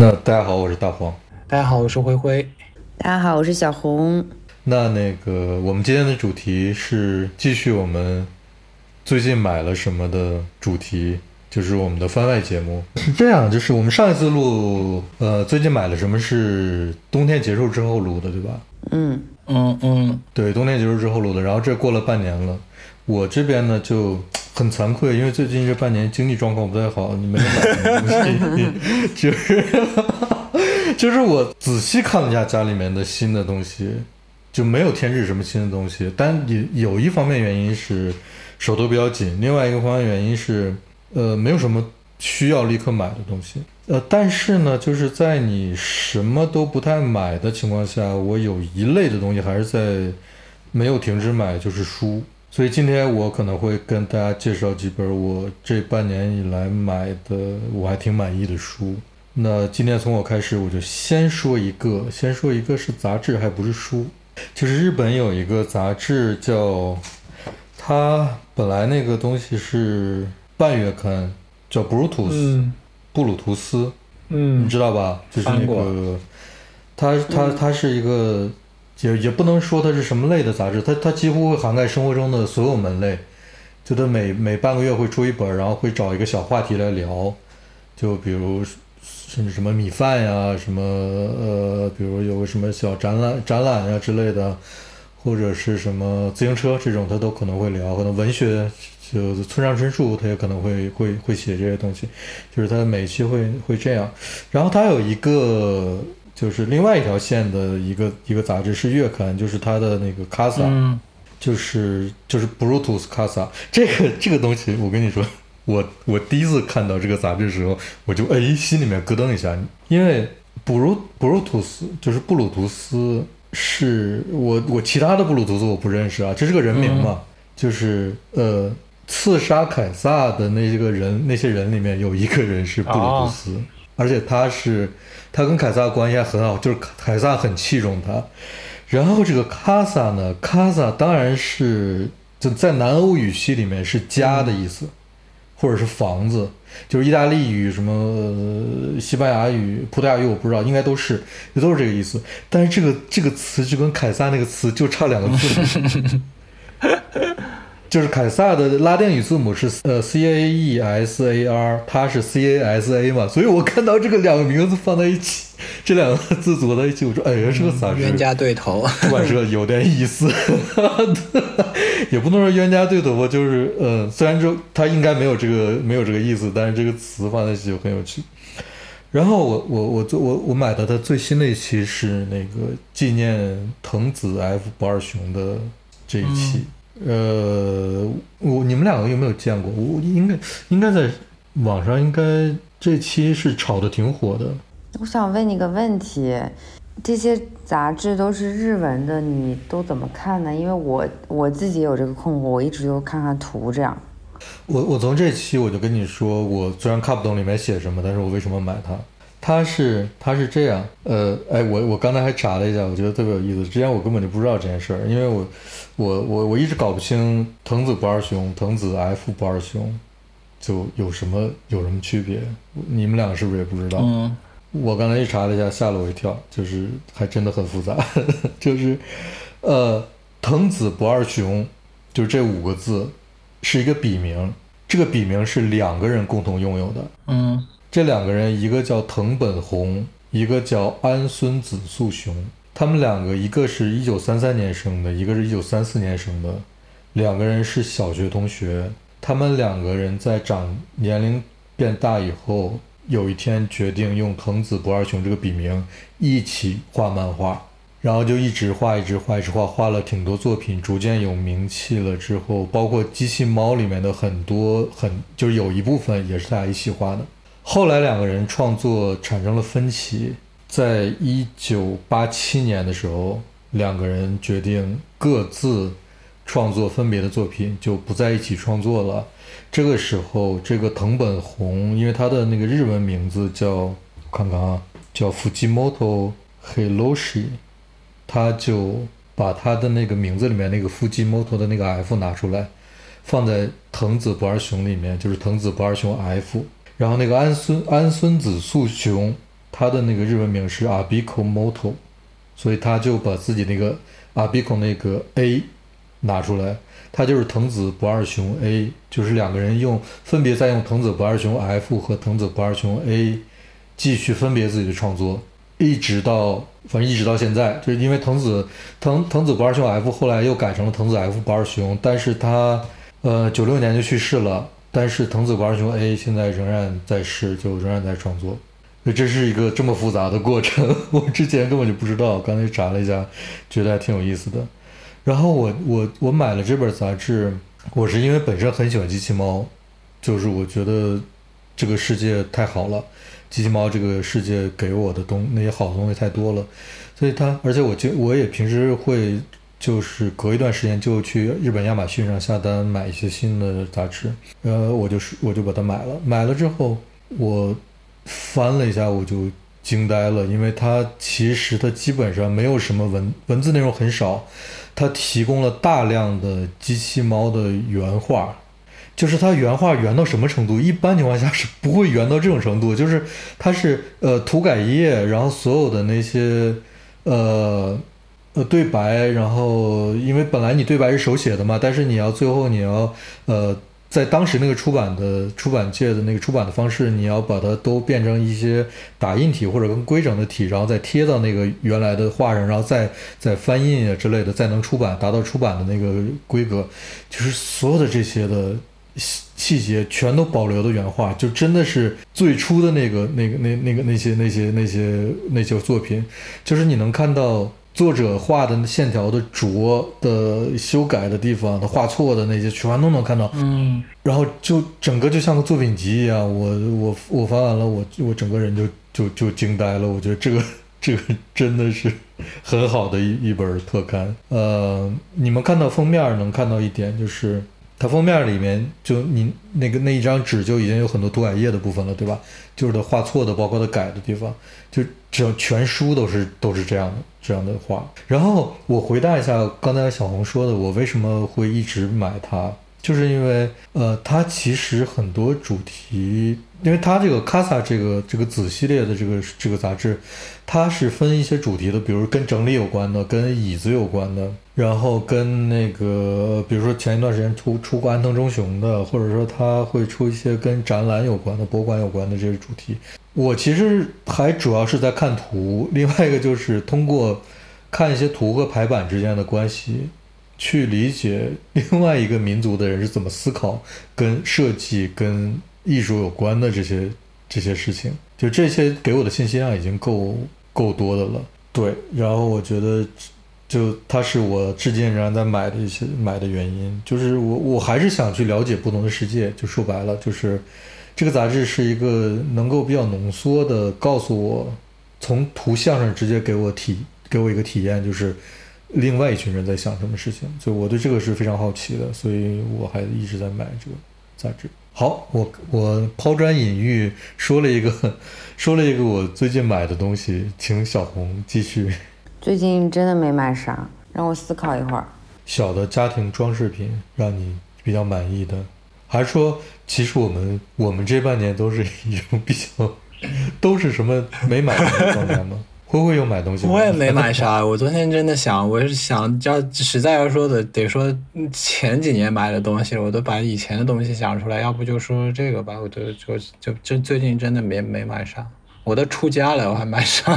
那大家好，我是大黄。大家好，我是灰灰。大家好，我是小红。那那个，我们今天的主题是继续我们最近买了什么的主题，就是我们的番外节目。是这样，就是我们上一次录，呃，最近买了什么是冬天结束之后录的，对吧？嗯嗯嗯，对，冬天结束之后录的。然后这过了半年了，我这边呢就很惭愧，因为最近这半年经济状况不太好，你没有买什么东西 就是就是我仔细看了一下家里面的新的东西，就没有添置什么新的东西。但有有一方面原因是手头比较紧，另外一个方面原因是呃没有什么需要立刻买的东西。呃，但是呢，就是在你什么都不太买的情况下，我有一类的东西还是在没有停止买，就是书。所以今天我可能会跟大家介绍几本我这半年以来买的我还挺满意的书。那今天从我开始，我就先说一个，先说一个是杂志，还不是书，就是日本有一个杂志叫，它本来那个东西是半月刊，叫布鲁图斯、嗯布鲁图斯，嗯你嗯知道吧？就是那个，它它它是一个，也也不能说它是什么类的杂志，它它几乎会涵盖生活中的所有门类，就它每每半个月会出一本，然后会找一个小话题来聊，就比如甚至什么米饭呀，什么呃，比如有个什么小展览展览呀之类的，或者是什么自行车这种，它都可能会聊，可能文学。就村上春树，他也可能会会会写这些东西，就是他每期会会这样。然后他有一个就是另外一条线的一个一个杂志是月刊，就是他的那个 Casa，、嗯。就是就是 Brutus Casa 这个这个东西，我跟你说，我我第一次看到这个杂志的时候，我就哎心里面咯噔一下，因为 Bru Brutus 就是布鲁图斯，是我我其他的布鲁图斯我不认识啊，这是个人名嘛，就是呃刺杀凯撒的那些个人那些人里面有一个人是布鲁图斯，而且他是他跟凯撒关系还很好，就是凯撒很器重他。然后这个卡萨呢，卡萨当然是就在南欧语系里面是家的意思，或者是房子，就是意大利语、什么、呃西班牙语、葡萄牙语我不知道，应该都是也都是这个意思。但是这个这个词就跟凯撒那个词就差两个字母。就是凯撒的拉丁语字母是呃 C A E S A R，它是 C A S A 嘛，所以我看到这个两个名字放在一起，这两个字组在一起，我说哎呀，这个杂志冤家对头。出版社有点意思，也不能说冤家对头吧，就是呃，虽然说它应该没有这个没有这个意思，但是这个词放在一起就很有趣。然后我我我做我我买的它最新的一期是那个纪念藤子 F 不二雄的这一期，呃，我你们两个有没有见过？我应该应该在网上应该这期是炒的挺火的。我想问你个问题，这些杂志都是日文的，你都怎么看呢？因为我我自己有这个困惑，我一直就看看图这样。我我从这期我就跟你说，我虽然看不懂里面写什么，但是我为什么买它？它是它是这样，呃，哎，我我刚才还查了一下，我觉得特别有意思。之前我根本就不知道这件事儿，因为我我我我一直搞不清藤子不二雄、藤子 F 不二雄就有什么有什么区别。你们两个是不是也不知道？嗯我刚才一查了一下，吓了我一跳，就是还真的很复杂，就是呃，藤子不二雄，就是这五个字是一个笔名，这个笔名是两个人共同拥有的。嗯这两个人，一个叫藤本弘，一个叫安孙子素雄。他们两个，一个是一九三三年生的，一个是一九三四年生的，两个人是小学同学。他们两个人在长年龄变大以后，有一天决定用藤子不二雄这个笔名一起画漫画，然后就一直画，一直画，一直画，画了挺多作品，逐渐有名气了之后，包括机器猫里面的很多很就是有一部分也是他俩一起画的。后来两个人创作产生了分歧，在一九八七年的时候，两个人决定各自创作分别的作品，就不在一起创作了。这个时候，这个藤本弘，因为他的那个日文名字叫看看啊，叫 Fujimoto h i l o s h i 他就把他的那个名字里面那个 Fujimoto 的那个 F 拿出来，放在藤子不二雄里面，就是藤子不二雄 F。然后那个安孙安孙子素雄，他的那个日文名是 Abiko Moto，所以他就把自己那个 Abiko 那个 A 拿出来，他就是藤子不二雄 A，就是两个人用分别在用藤子不二雄 F 和藤子不二雄 A 继续分别自己的创作，一直到反正一直到现在，就是因为藤子藤藤子不二雄 F 后来又改成了藤子 F 不二雄，但是他呃九六年就去世了。但是藤子不二雄 A 现在仍然在世，就仍然在创作，所以这是一个这么复杂的过程，我之前根本就不知道，刚才查了一下，觉得还挺有意思的。然后我我我买了这本杂志，我是因为本身很喜欢机器猫，就是我觉得这个世界太好了，机器猫这个世界给我的东那些好的东西太多了，所以它而且我就我也平时会。就是隔一段时间就去日本亚马逊上下单买一些新的杂志，呃，我就是我就把它买了。买了之后，我翻了一下，我就惊呆了，因为它其实它基本上没有什么文文字内容很少，它提供了大量的机器猫的原画，就是它原画原到什么程度？一般情况下是不会原到这种程度，就是它是呃涂改页，然后所有的那些呃。呃，对白，然后因为本来你对白是手写的嘛，但是你要最后你要呃，在当时那个出版的出版界的那个出版的方式，你要把它都变成一些打印体或者更规整的体，然后再贴到那个原来的画上，然后再再翻印啊之类的，再能出版，达到出版的那个规格，就是所有的这些的细细节全都保留的原画，就真的是最初的那个那个那那个那些那些那些那些作品，就是你能看到。作者画的线条的拙的修改的地方，他画错的那些全都能看到。嗯，然后就整个就像个作品集一样。我我我翻完了，我我整个人就就就惊呆了。我觉得这个 这个真的是很好的一一本特刊。呃，你们看到封面能看到一点就是。它封面里面就你那个那一张纸就已经有很多涂改液的部分了，对吧？就是它画错的，包括它改的地方，就整全书都是都是这样的这样的话。然后我回答一下刚才小红说的，我为什么会一直买它，就是因为呃，它其实很多主题，因为它这个卡萨这个这个子系列的这个这个杂志。它是分一些主题的，比如跟整理有关的，跟椅子有关的，然后跟那个，比如说前一段时间出出过安藤忠雄的，或者说他会出一些跟展览有关的、博物馆有关的这些主题。我其实还主要是在看图，另外一个就是通过看一些图和排版之间的关系，去理解另外一个民族的人是怎么思考跟设计、跟艺术有关的这些这些事情。就这些给我的信息量已经够。够多的了，对，然后我觉得，就它是我至今仍然在买的一些买的原因，就是我我还是想去了解不同的世界，就说白了，就是这个杂志是一个能够比较浓缩的告诉我，从图像上直接给我体给我一个体验，就是另外一群人在想什么事情，所以我对这个是非常好奇的，所以我还一直在买这个杂志。好，我我抛砖引玉，说了一个，说了一个我最近买的东西，请小红继续。最近真的没买啥，让我思考一会儿。小的家庭装饰品让你比较满意的，还是说，其实我们我们这半年都是一种比较，都是什么没买的状态吗？会不会有买东西？我也没买啥。我昨天真的想，我是想，要实在要说的，得说前几年买的东西，我都把以前的东西想出来。要不就说这个吧，我就就就就最近真的没没买啥。我都出家了，我还买啥？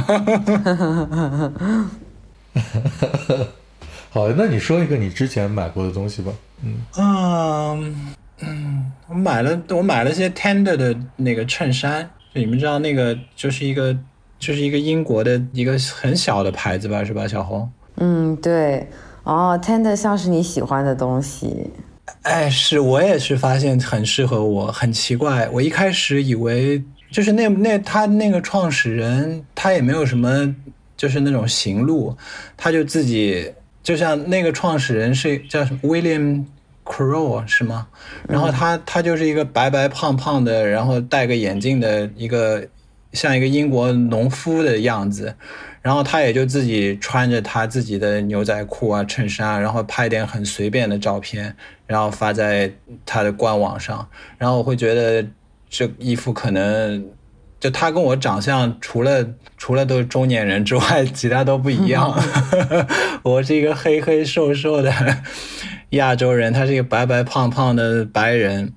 好，那你说一个你之前买过的东西吧。嗯嗯嗯，我买了，我买了些 Tender 的那个衬衫。你们知道那个就是一个。就是一个英国的一个很小的牌子吧，是吧，小红？嗯，对。哦，Tender 像是你喜欢的东西。哎，是我也是发现很适合我，很奇怪。我一开始以为就是那那他那个创始人，他也没有什么就是那种行路，他就自己就像那个创始人是叫什么 William Crow 是吗？然后他他就是一个白白胖胖的，然后戴个眼镜的一个。像一个英国农夫的样子，然后他也就自己穿着他自己的牛仔裤啊、衬衫，然后拍点很随便的照片，然后发在他的官网上。然后我会觉得这衣服可能就他跟我长相除了除了都是中年人之外，其他都不一样。我是一个黑黑瘦瘦的亚洲人，他是一个白白胖胖的白人。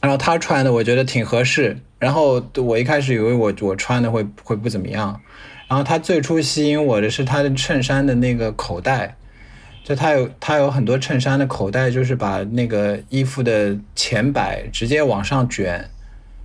然后他穿的我觉得挺合适。然后我一开始以为我我穿的会会不怎么样。然后他最初吸引我的是他的衬衫的那个口袋。就他有他有很多衬衫的口袋，就是把那个衣服的前摆直接往上卷，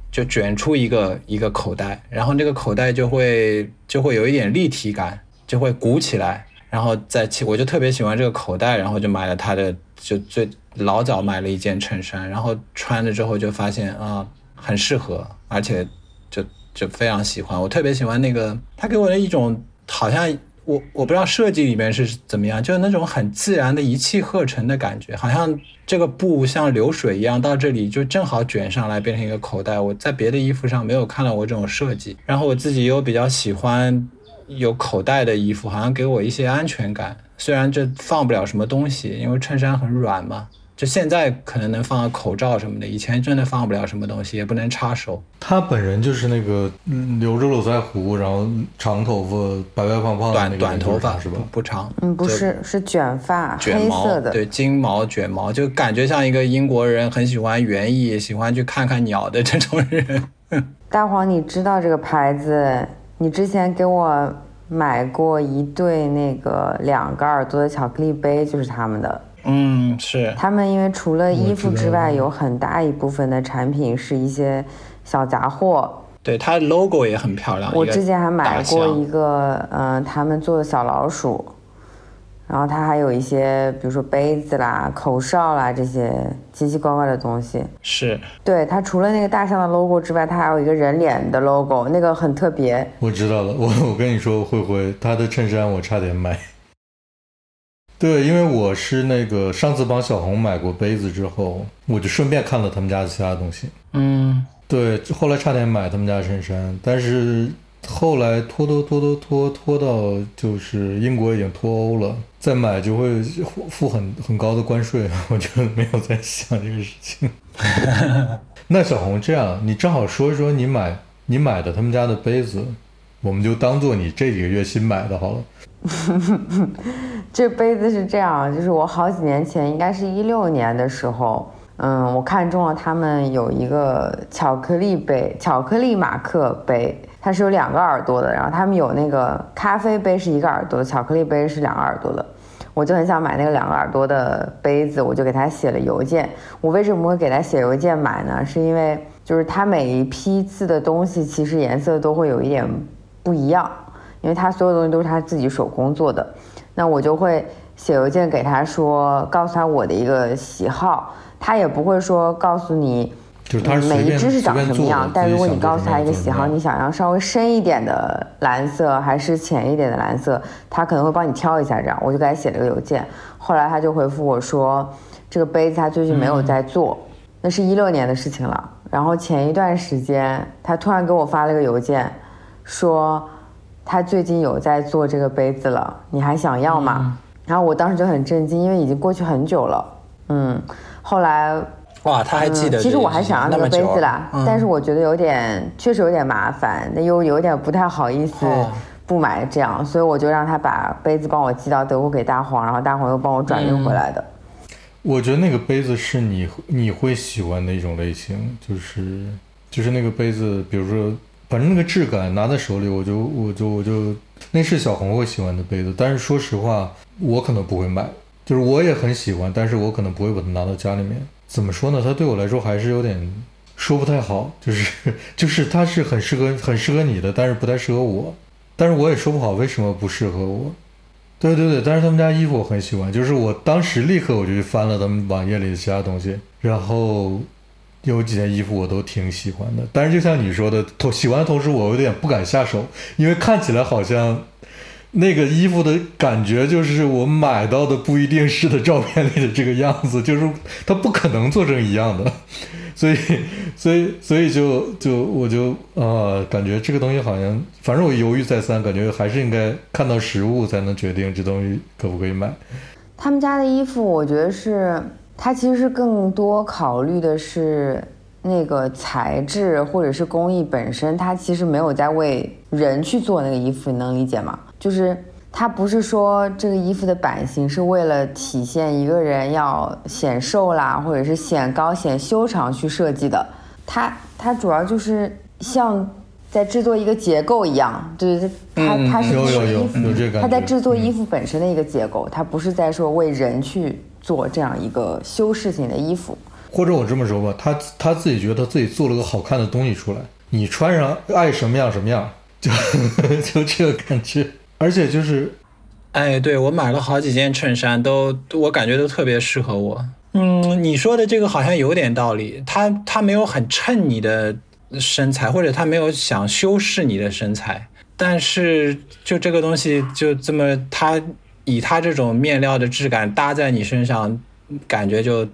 就卷出一个一个口袋，然后那个口袋就会就会有一点立体感，就会鼓起来，然后在起，我就特别喜欢这个口袋，然后就买了它的，就最老早买了一件衬衫，然后穿了之后就发现啊很适合，而且就就非常喜欢，我特别喜欢那个，它给我的一种好像。我我不知道设计里面是怎么样，就是那种很自然的一气呵成的感觉，好像这个布像流水一样到这里就正好卷上来变成一个口袋。我在别的衣服上没有看到过这种设计，然后我自己又比较喜欢有口袋的衣服，好像给我一些安全感。虽然这放不了什么东西，因为衬衫很软嘛。就现在可能能放个口罩什么的，以前真的放不了什么东西，也不能插手。他本人就是那个留着络腮胡，然后长头发，白白胖胖，短短头发是吧？不长，嗯，不是，是卷发，卷毛的，对，金毛卷毛，就感觉像一个英国人，很喜欢园艺，喜欢去看看鸟的这种人。大黄，你知道这个牌子？你之前给我买过一对那个两个耳朵的巧克力杯，就是他们的。嗯，是他们，因为除了衣服之外，有很大一部分的产品是一些小杂货。对，它的 logo 也很漂亮。我之前还买过一个，嗯，他们做的小老鼠。然后它还有一些，比如说杯子啦、口哨啦这些奇奇怪怪的东西。是。对，它除了那个大象的 logo 之外，它还有一个人脸的 logo，那个很特别。我知道了，我我跟你说，慧慧，他的衬衫我差点买。对，因为我是那个上次帮小红买过杯子之后，我就顺便看了他们家的其他东西。嗯，对，后来差点买他们家衬衫，但是后来拖拖拖拖拖拖到就是英国已经脱欧了，再买就会付很很高的关税，我就没有再想这个事情。那小红，这样你正好说一说你买你买的他们家的杯子，我们就当做你这几个月新买的好了。这杯子是这样，就是我好几年前，应该是一六年的时候，嗯，我看中了他们有一个巧克力杯，巧克力马克杯，它是有两个耳朵的。然后他们有那个咖啡杯是一个耳朵的，巧克力杯是两个耳朵的。我就很想买那个两个耳朵的杯子，我就给他写了邮件。我为什么会给他写邮件买呢？是因为就是他每一批次的东西其实颜色都会有一点不一样。因为他所有东西都是他自己手工做的，那我就会写邮件给他说，告诉他我的一个喜好，他也不会说告诉你，就是他每一只是长什么样。但如果你告诉他一个喜好，你想要稍微深一点的蓝色还是浅一点的蓝色，他可能会帮你挑一下。这样，我就给他写了个邮件，后来他就回复我说，这个杯子他最近没有在做，那是一六年的事情了。然后前一段时间，他突然给我发了个邮件，说。他最近有在做这个杯子了，你还想要吗？然后我当时就很震惊，因为已经过去很久了。嗯，后来哇，他还记得。其实我还想要那个杯子啦，但是我觉得有点，确实有点麻烦，那又有点不太好意思不买这样，所以我就让他把杯子帮我寄到德国给大黄，然后大黄又帮我转运回来的。我觉得那个杯子是你你会喜欢的一种类型，就是就是那个杯子，比如说。反正那个质感拿在手里，我就我就我就那是小红会喜欢的杯子，但是说实话，我可能不会买。就是我也很喜欢，但是我可能不会把它拿到家里面。怎么说呢？它对我来说还是有点说不太好。就是 就是它是很适合很适合你的，但是不太适合我。但是我也说不好为什么不适合我。对对对，但是他们家衣服我很喜欢，就是我当时立刻我就去翻了他们网页里的其他东西，然后。有几件衣服我都挺喜欢的，但是就像你说的，同喜欢的同时，我有点不敢下手，因为看起来好像那个衣服的感觉就是我买到的不一定是的照片里的这个样子，就是它不可能做成一样的，所以，所以，所以就就我就啊，感觉这个东西好像，反正我犹豫再三，感觉还是应该看到实物才能决定这东西可不可以买。他们家的衣服，我觉得是。它其实更多考虑的是那个材质或者是工艺本身，它其实没有在为人去做那个衣服，你能理解吗？就是它不是说这个衣服的版型是为了体现一个人要显瘦啦，或者是显高、显修长去设计的，它它主要就是像在制作一个结构一样，就是它它是有有有有这个感觉它在制作衣服本身的一个结构，它不是在说为人去做这样一个修饰型的衣服。或者我这么说吧，他他自己觉得自己做了个好看的东西出来，你穿上爱什么样什么样，就 就这个感觉。而且就是哎，对我买了好几件衬衫，都我感觉都特别适合我。嗯，你说的这个好像有点道理，它它没有很衬你的身材，或者它没有想修饰你的身材，但是就这个东西就这么，它以它这种面料的质感搭在你身上，感觉就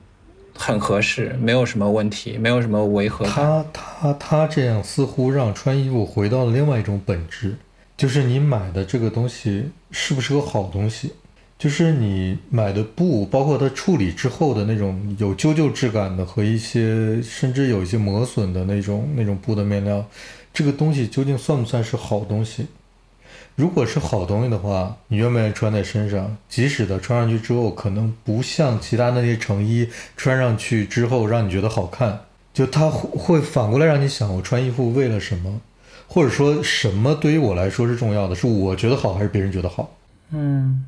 很合适，没有什么问题，没有什么违和感。他他他这样似乎让穿衣服回到了另外一种本质，就是你买的这个东西是不是个好东西，就是你买的布，包括它处理之后的那种有旧旧质感的和一些甚至有一些磨损的那种那种布的面料，这个东西究竟算不算是好东西？如果是好东西的话，你愿不愿意穿在身上？即使它穿上去之后，可能不像其他那些成衣穿上去之后让你觉得好看，就它会会反过来让你想，我穿衣服为了什么，或者说什么对于我来说是重要的？是我觉得好，还是别人觉得好？嗯，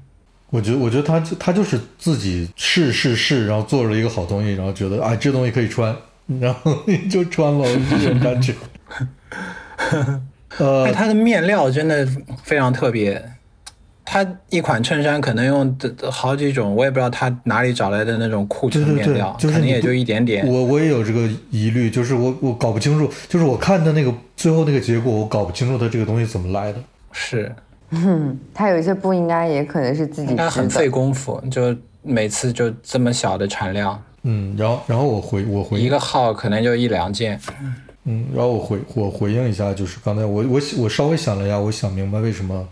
我觉得，我觉得他就他就是自己试试试，然后做了一个好东西，然后觉得啊，这东西可以穿，然后就穿了，这种感觉。呃哎，，它的面料真的非常特别。它一款衬衫可能用的好几种，我也不知道它哪里找来的那种库存面料，，就是你不就一点点。我我也有这个疑虑，就是我我搞不清楚，就是我看的那个最后那个结果，我搞不清楚它这个东西怎么来的。是，嗯，它有一些不应该也可能是自己很费。功夫，就每次就这么小的产量，嗯，然后然后我回我回一个号可能就一两件。嗯，然后我回我回应一下，就是刚才我我我稍微想了一下，我想明白为什么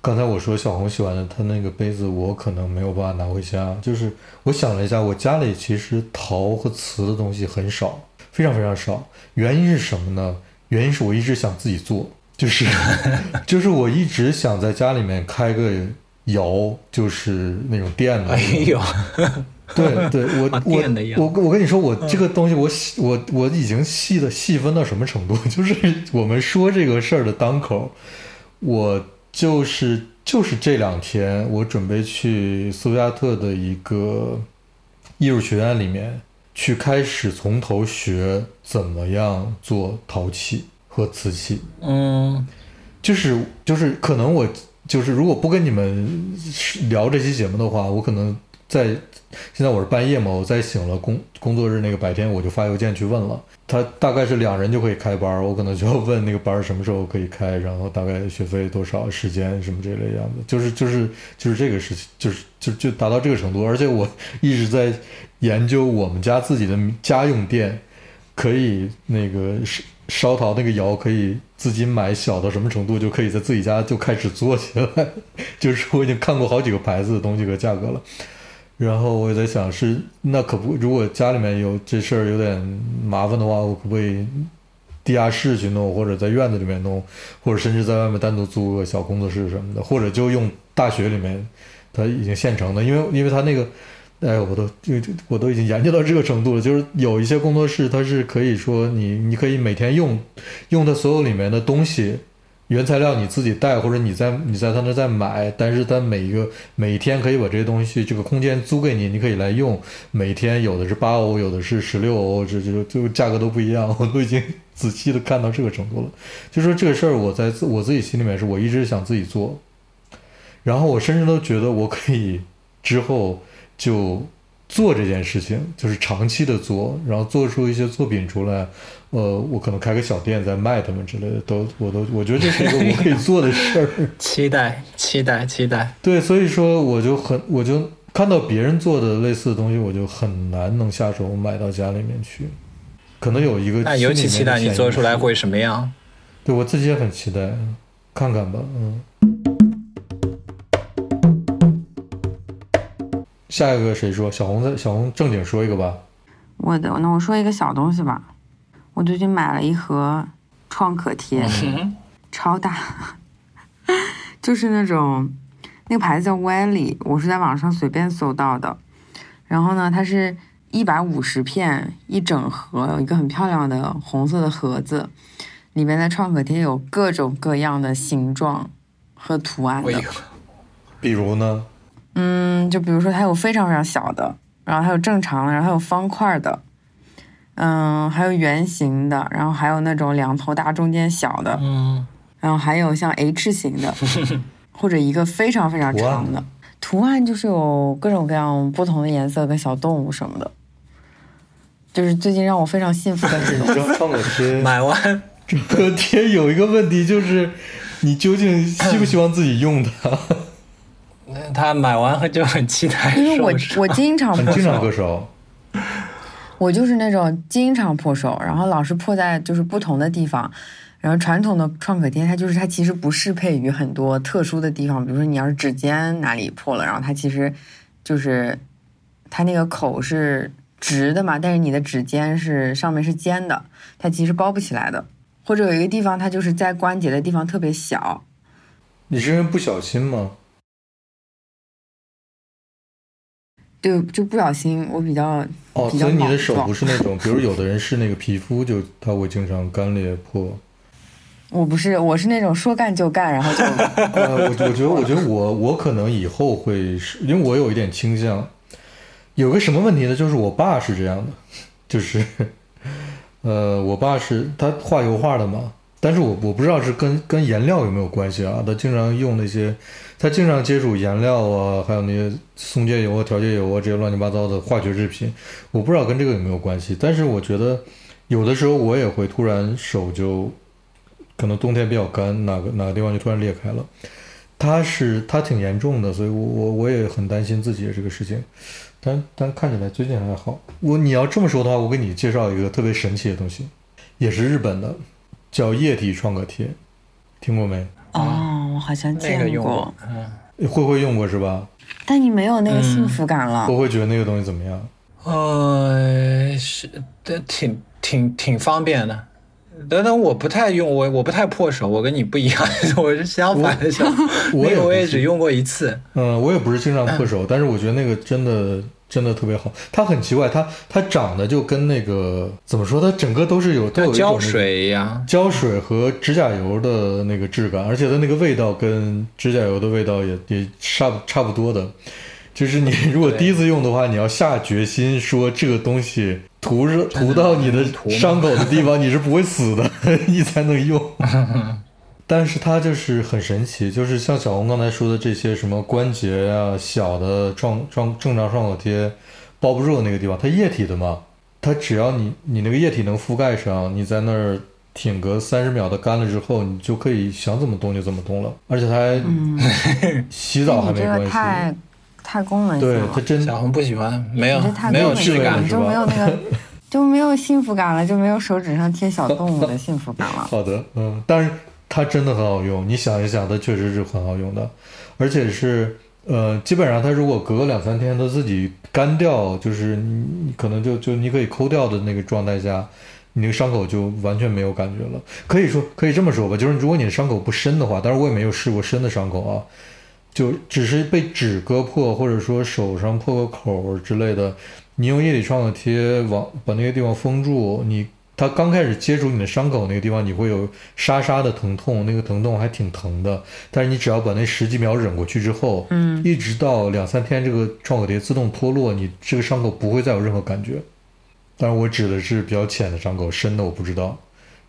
刚才我说小红喜欢的他那个杯子，我可能没有办法拿回家。就是我想了一下，我家里其实陶和瓷的东西很少，非常非常少。原因是什么呢？原因是我一直想自己做，就是 就是我一直想在家里面开个窑，就是那种店的哎。呦，对对，我啊我我我跟你说，我这个东西我我我已经细的细分到什么程度？就是我们说这个事儿的当口，我就是就是这两天我准备去斯图加特的一个艺术学院里面去开始从头学怎么样做陶器和瓷器。嗯，就是就是可能我就是如果不跟你们聊这期节目的话，我可能在现在我是半夜嘛，我在醒了工工作日那个白天，我就发邮件去问了，他大概是两人就可以开班，我可能就要问那个班什么时候可以开，然后大概学费多少，时间什么这类样子，就是就是就是这个事情，就是就就达到这个程度，而且我一直在研究我们家自己的家用电。可以那个烧烧陶那个窑可以自己买小到什么程度，就可以在自己家就开始做起来。就是我已经看过好几个牌子的东西和价格了，然后我也在想是那可不，如果家里面有这事儿有点麻烦的话，我可不可以地下室去弄，或者在院子里面弄，或者甚至在外面单独租个小工作室什么的，或者就用大学里面它已经现成的，因为因为它那个。哎，我都就就我都已经研究到这个程度了，就是有一些工作室，它是可以说你你可以每天用用它所有里面的东西，原材料你自己带，或者你在你在他那再买，但是它每一个每一天可以把这些东西这个空间租给你，你可以来用，每天有的是八欧，有的是十六欧，这这这个价格都不一样，我都已经仔细的看到这个程度了。就说这个事儿，我在我自己心里面是我一直想自己做，然后我甚至都觉得我可以之后。就做这件事情，就是长期的做，然后做出一些作品出来。呃，我可能开个小店再卖他们之类的，都我都我觉得这是一个我可以做的事儿。期待，期待，期待。对，所以说我就很我就看到别人做的类似的东西，我就很难能下手买到家里面去。可能有一个，那尤其期待你做出来会什么样。对我自己也很期待，看看吧，嗯。下一个谁说？小红在小红正经说一个吧。我的，那我说一个小东西吧。我最近买了一盒创可贴，超大，就是那种那个牌子叫 Welly，我是在网上随便搜到的。然后呢，它是一百五十片一整盒，有一个很漂亮的红色的盒子，里面的创可贴有各种各样的形状和图案的。比如呢？嗯，就比如说它有非常非常小的，然后还有正常的，然后还有方块的，嗯，还有圆形的，然后还有那种两头大中间小的，嗯，然后还有像 H 型的，或者一个非常非常长的。图案就是有各种各样不同的颜色跟小动物什么的，就是最近让我非常幸福的这种。创可贴买完创可贴有一个问题就是，你究竟希不希望自己用它？他买完就很期待 因为我我经常破很经常手，割手。我就是那种经常破手，然后老是破在就是不同的地方。然后传统的创可贴，它就是它其实不适配于很多特殊的地方，比如说你要是指尖哪里破了，然后它其实就是它那个口是直的嘛，但是你的指尖是上面是尖的，它其实包不起来的。或者有一个地方它就是在关节的地方特别小，你是因为不小心吗？对，就不小心我比较哦，比较所以你的手不是那种，比如有的人是那个皮肤就他会经常干裂破。我不是，我是那种说干就干，然后就呃，我我觉得，我觉得我我可能以后会是，因为我有一点倾向，有个什么问题呢？就是我爸是这样的，就是，呃，我爸是他画油画的嘛，但是我我不知道是跟跟颜料有没有关系啊？他经常用那些，他经常接触颜料啊，还有那些松节油啊、调节油啊这些乱七八糟的化学制品，我不知道跟这个有没有关系。但是我觉得有的时候我也会突然手就。可能冬天比较干，哪个哪个地方就突然裂开了。他是他挺严重的，所以我我我也很担心自己的这个事情。但但看起来最近还好。我你要这么说的话，我给你介绍一个特别神奇的东西，也是日本的，叫液体创可贴，听过没？哦，我好像那个见过用过，，嗯，慧慧用过是吧？但你没有那个幸福感了。慧慧觉得那个东西怎么样？呃，是的，挺挺挺方便的。等等，我不太用，我我不太破手，我跟你不一样，我是相反的手，我也那个我也只用过一次。嗯，我也不是经常破手，但是我觉得那个真的真的特别好。它很奇怪，它它长得就跟那个怎么说？它整个都是有都有胶水一样，胶水和指甲油的那个质感，而且它那个味道跟指甲油的味道也也差不差不多的。就是你如果第一次用的话，你要下决心说这个东西涂着涂到你的伤口的地方，你是不会死的，你才能用。但是它就是很神奇，就是像小红刚才说的这些什么关节啊、小的创创正常创可贴包不住的那个地方，它液体的嘛，它只要你你那个液体能覆盖上，你在那儿挺个三十秒的干了之后，你就可以想怎么动就怎么动了，而且它还、洗澡还你这个没关系。太太功能性对，了，它真小红不喜欢，没有没有质感，是吧就没有那个 就没有幸福感了，就没有手指上贴小动物的 幸福感了。好的，嗯，但是它真的很好用，你想一想，它确实是很好用的，而且是呃，基本上它如果隔个两三天它自己干掉，就是你可能就就你可以抠掉的那个状态下，你那个伤口就完全没有感觉了。可以说可以这么说吧，就是如果你的伤口不深的话，当然我也没有试过深的伤口啊，就只是被纸割破，或者说手上破个口之类的，你用液体创可贴往把那个地方封住，你它刚开始接触你的伤口那个地方，你会有沙沙的疼痛，那个疼痛还挺疼的。但是你只要把那十几秒忍过去之后，嗯，一直到两三天，这个创可贴自动脱落，你这个伤口不会再有任何感觉。当然，我指的是比较浅的伤口，深的我不知道，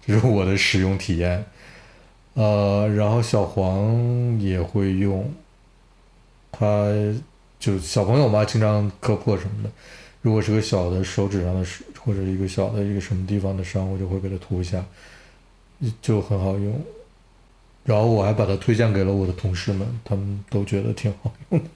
这是我的使用体验。呃，然后小黄也会用，他就小朋友嘛，经常磕破什么的。如果是个小的手指上的伤或者一个小的一个什么地方的伤，我就会给它涂一下，就很好用。然后我还把它推荐给了我的同事们，他们都觉得挺好用的。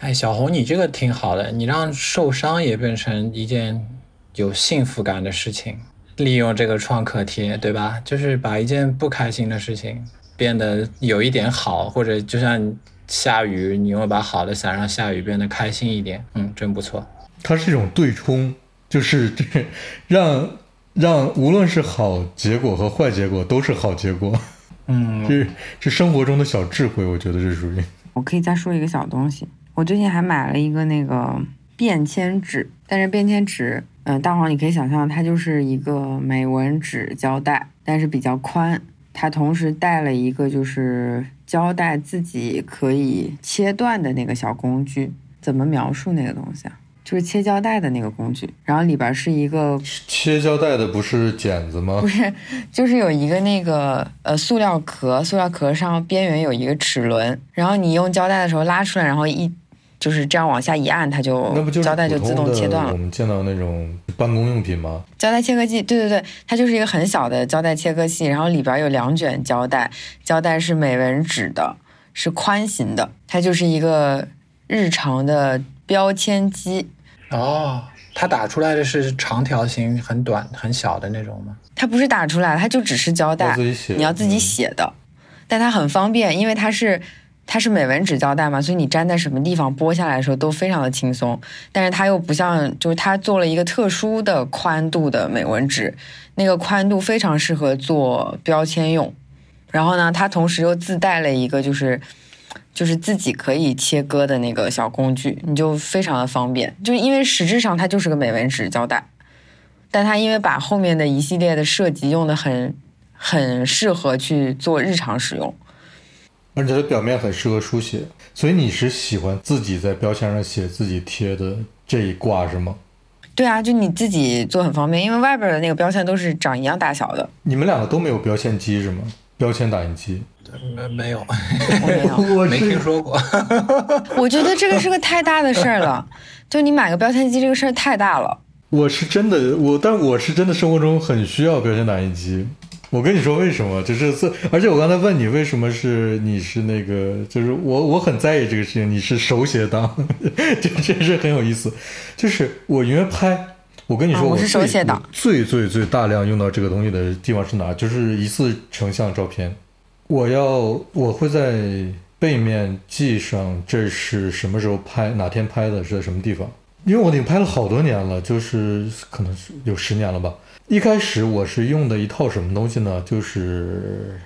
哎，小红，你这个挺好的，你让受伤也变成一件有幸福感的事情，利用这个创可贴，对吧？就是把一件不开心的事情变得有一点好，或者就像下雨，你用把好的伞让下雨变得开心一点，嗯，真不错。它是一种对冲，就是这让让无论是好结果和坏结果都是好结果。嗯，这是生活中的小智慧，我觉得这属于。我可以再说一个小东西，我最近还买了一个那个便签纸，但是便签纸，嗯、大黄你可以想象它就是一个美纹纸胶带，但是比较宽，它同时带了一个就是胶带自己可以切断的那个小工具，怎么描述那个东西啊？就是切胶带的那个工具，然后里边是一个切胶带的不是剪子吗不？是，就是有一个那个呃塑料壳，塑料壳上边缘有一个齿轮，然后你用胶带的时候拉出来，然后一就是这样往下一按，它就那不就胶带就自动切断了。我们见到那种办公用品吗？胶带切割器，对对对，它就是一个很小的胶带切割器，然后里边有两卷胶带，胶带是美纹纸的，是宽型的，它就是一个日常的标签机。哦，它打出来的是长条形、很短、很小的那种吗？它不是打出来，它就只是胶带，你要自己嗯写的，但它很方便，因为它是它是美纹纸胶带嘛，所以你粘在什么地方剥下来的时候都非常的轻松。但是它又不像，就是它做了一个特殊的宽度的美纹纸，那个宽度非常适合做标签用。然后呢，它同时又自带了一个就是就是自己可以切割的那个小工具，你就非常的方便。就是因为实质上它就是个美纹纸胶带。但它因为把后面的一系列的设计用的很很适合去做日常使用，而且它表面很适合书写，所以你是喜欢自己在标签上写自己贴的这一挂是吗？对啊，就你自己做很方便，因为外边的那个标签都是长一样大小的，你们两个都没有标签机是吗？标签打印机，没没有，我没有。我没听说过。我觉得这个是个太大的事儿了，就你买个标签机这个事儿太大了。我是真的，我但我是真的生活中很需要标签打印机。我跟你说为什么，就是这，而且我刚才问你为什么是你是那个，就是我我很在意这个事情，你是手写党，这真是很有意思。就是我因为拍，我跟你说，啊我是手写党最最最大量用到这个东西的地方是哪？就是一次成像照片，我要我会在背面记上这是什么时候拍，哪天拍的，是在什么地方。因为我已经拍了好多年了，就是可能是有十年了吧。一开始我是用的一套什么东西呢？就是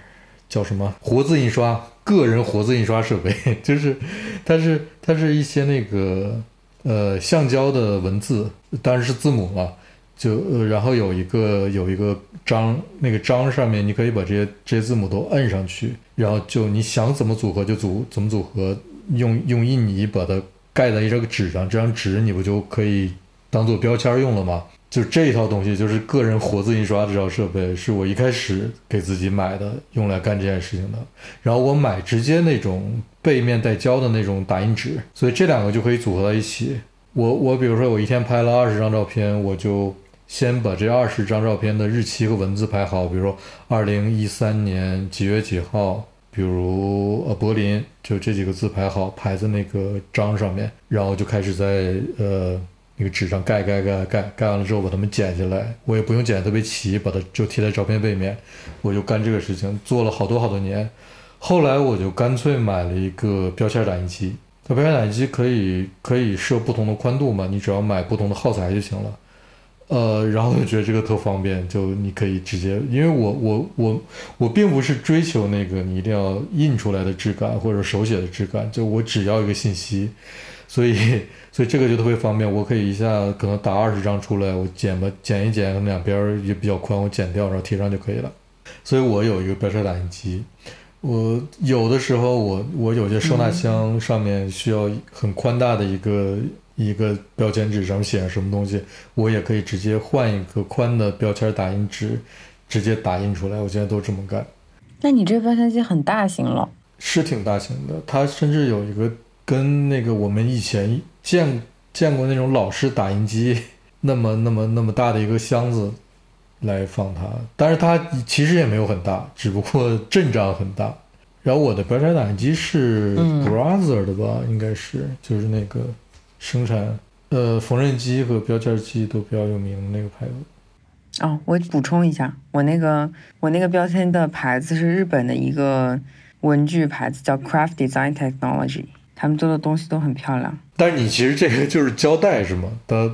叫什么活字印刷，个人活字印刷设备，就是它是它是一些那个呃橡胶的文字，当然是字母嘛，就呃然后有一个有一个章，那个章上面你可以把这些这些字母都摁上去，然后就你想怎么组合就组怎么组合，用用印泥把它盖在一张纸上，这张纸你不就可以当做标签用了吗？就这一套东西，就是个人活字印刷这套设备，是我一开始给自己买的，用来干这件事情的。然后我买直接那种背面带胶的那种打印纸，所以这两个就可以组合在一起。我我比如说我一天拍了二十张照片，我就先把这二十张照片的日期和文字排好，比如说二零一三年几月几号，比如呃柏林，就这几个字排好，排在那个章上面，然后就开始在呃那个纸上盖盖盖盖，盖完了之后把它们剪下来，我也不用剪特别齐，把它就贴在照片背面，我就干这个事情，做了好多好多年。后来我就干脆买了一个标签打印机，它标签打印机可以可以设不同的宽度嘛，你只要买不同的耗材就行了。呃，然后就觉得这个特方便，就你可以直接，因为我我我我并不是追求那个你一定要印出来的质感或者手写的质感，就我只要一个信息，所以 所以这个就特别方便，我可以一下可能打二十张出来，我剪吧剪一剪，两边也比较宽，我剪掉然后贴上就可以了。所以我有一个标签打印机，我有的时候我我有些收纳箱上面需要很宽大的一个。一个标签纸上面写上什么东西，我也可以直接换一个宽的标签打印纸，直接打印出来。我现在都这么干，那你这个标签机很大型了，是挺大型的。它甚至有一个跟那个我们以前见见过那种老式打印机那么那么那么大的一个箱子来放它，但是它其实也没有很大，只不过阵仗很大。然后我的标签打印机是嗯 Brother 的吧，应该是就是那个。生产呃缝纫机和标签机都比较有名的那个牌子。哦，我补充一下，我那个我那个标签的牌子是日本的一个文具牌子，叫 Craft Design Technology，他们做的东西都很漂亮。但是你其实这个就是胶带是吗？它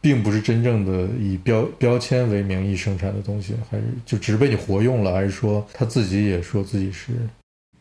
并不是真正的以标标签为名义生产的东西，还是就只是被你活用了，还是说他自己也说自己是？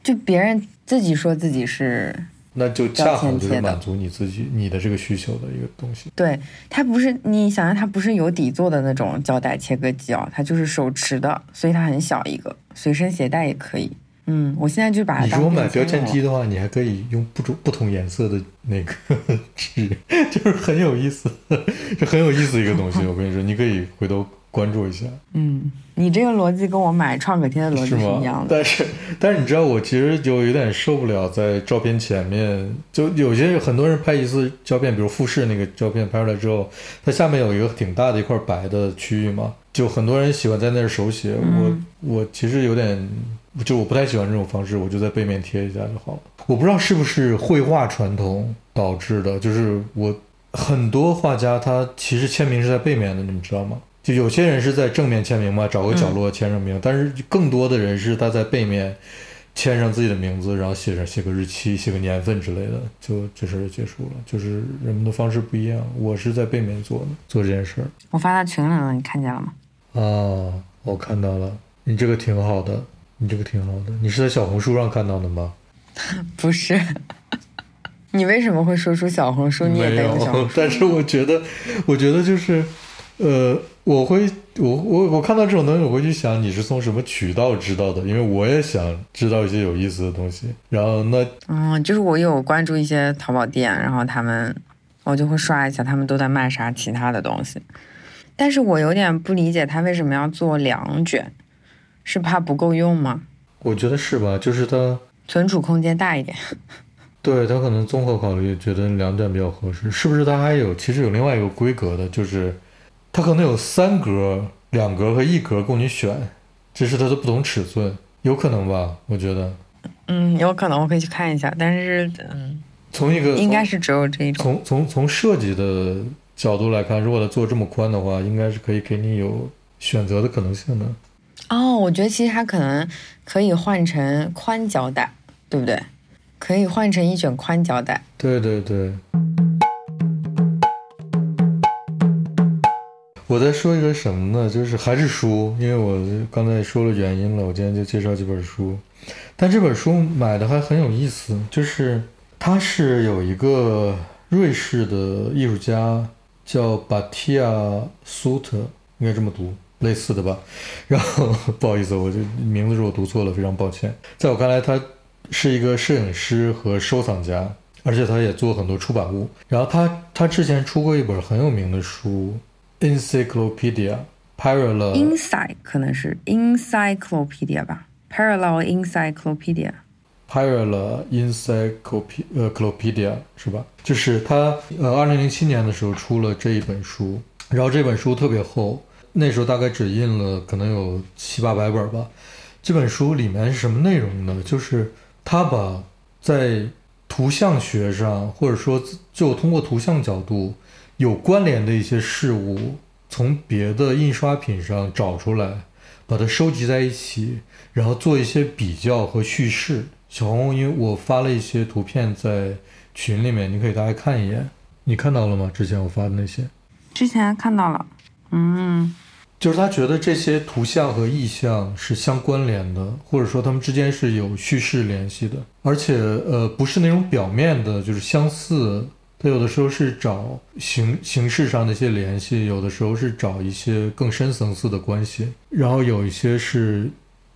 就别人自己说自己是，那就恰好就是满足你自己你的这个需求的一个东西。对，它不是你想象它不是有底座的那种胶带切割机哦，它就是手持的，所以它很小一个，随身携带也可以。嗯，我现在就把它你如果买标签机的话，你还可以用不同不同颜色的那个 纸，就是很有意思，是很有意思一个东西。我跟你说，你可以回头关注一下，嗯，你这个逻辑跟我买创可贴的逻辑是是一样吗？的。但是但是你知道，我其实就有点受不了在照片前面，就有些很多人拍一次照片，比如复试那个照片拍出来之后，它下面有一个挺大的一块白的区域嘛，就很多人喜欢在那儿手写。嗯我我其实有点，就我不太喜欢这种方式，我就在背面贴一下就好了。我不知道是不是绘画传统导致的，就是我很多画家他其实签名是在背面的，你们知道吗？就有些人是在正面签名嘛，找个角落签上名，但是更多的人是他在背面签上自己的名字，然后写上写个日期、写个年份之类的，就这事儿就结束了。就是人们的方式不一样，我是在背面做的做这件事儿。我发到群里了，你看见了吗？啊，我看到了，你这个挺好的，你这个挺好的，你是在小红书上看到的吗？不是，你为什么会说出小红书？你也没在用小红有，书？但是我觉得，我觉得就是，呃，我会，我我我看到这种东西，我会去想你是从什么渠道知道的，因为我也想知道一些有意思的东西。然后那嗯，就是我有关注一些淘宝店，然后他们我就会刷一下他们都在卖啥其他的东西。但是我有点不理解他为什么要做两卷，是怕不够用吗？我觉得是吧，就是它，存储空间大一点。对他可能综合考虑，觉得两卷比较合适。是不是它还有其实有另外一个规格的，就是它可能有三格、两格和一格供你选，这是它的不同尺寸，有可能吧？我觉得嗯，有可能我可以去看一下，但是嗯，从一个应该是只有这一种。从从从设计的角度来看，如果它做这么宽的话，应该是可以给你有选择的可能性的。哦，我觉得其实它可能可以换成宽胶带，对不对？可以换成一卷宽胶带。对对对。我在说一个什么呢？就是还是书，因为我刚才说了原因了，我今天就介绍几本书。但这本书买的还很有意思，就是它是有一个瑞士的艺术家叫巴提亚苏特，应该这么读，类似的吧。然后不好意思，我这名字是我读错了，非常抱歉。在我看来，他是一个摄影师和收藏家，而且他也做很多出版物。然后他他之前出过一本很有名的书《Encyclopedia Parallel》Inside 可能是 Encyclopedia 吧，Parallel Encyclopedia。Parallel Encyclopedia 是吧？就是他呃，二零零七年的时候出了这一本书，然后这本书特别厚，那时候大概只印了可能有七八百本吧。这本书里面是什么内容呢？就是他把在图像学上，或者说就通过图像角度有关联的一些事物，从别的印刷品上找出来，把它收集在一起，然后做一些比较和叙事。小红，因为我发了一些图片在群里面，你可以大家看一眼。你看到了吗？之前我发的那些，之前看到了，嗯，就是他觉得这些图像和意象是相关联的，或者说他们之间是有叙事联系的，而且呃不是那种表面的，就是相似。他有的时候是找形形式上的一些联系，有的时候是找一些更深层次的关系，然后有一些是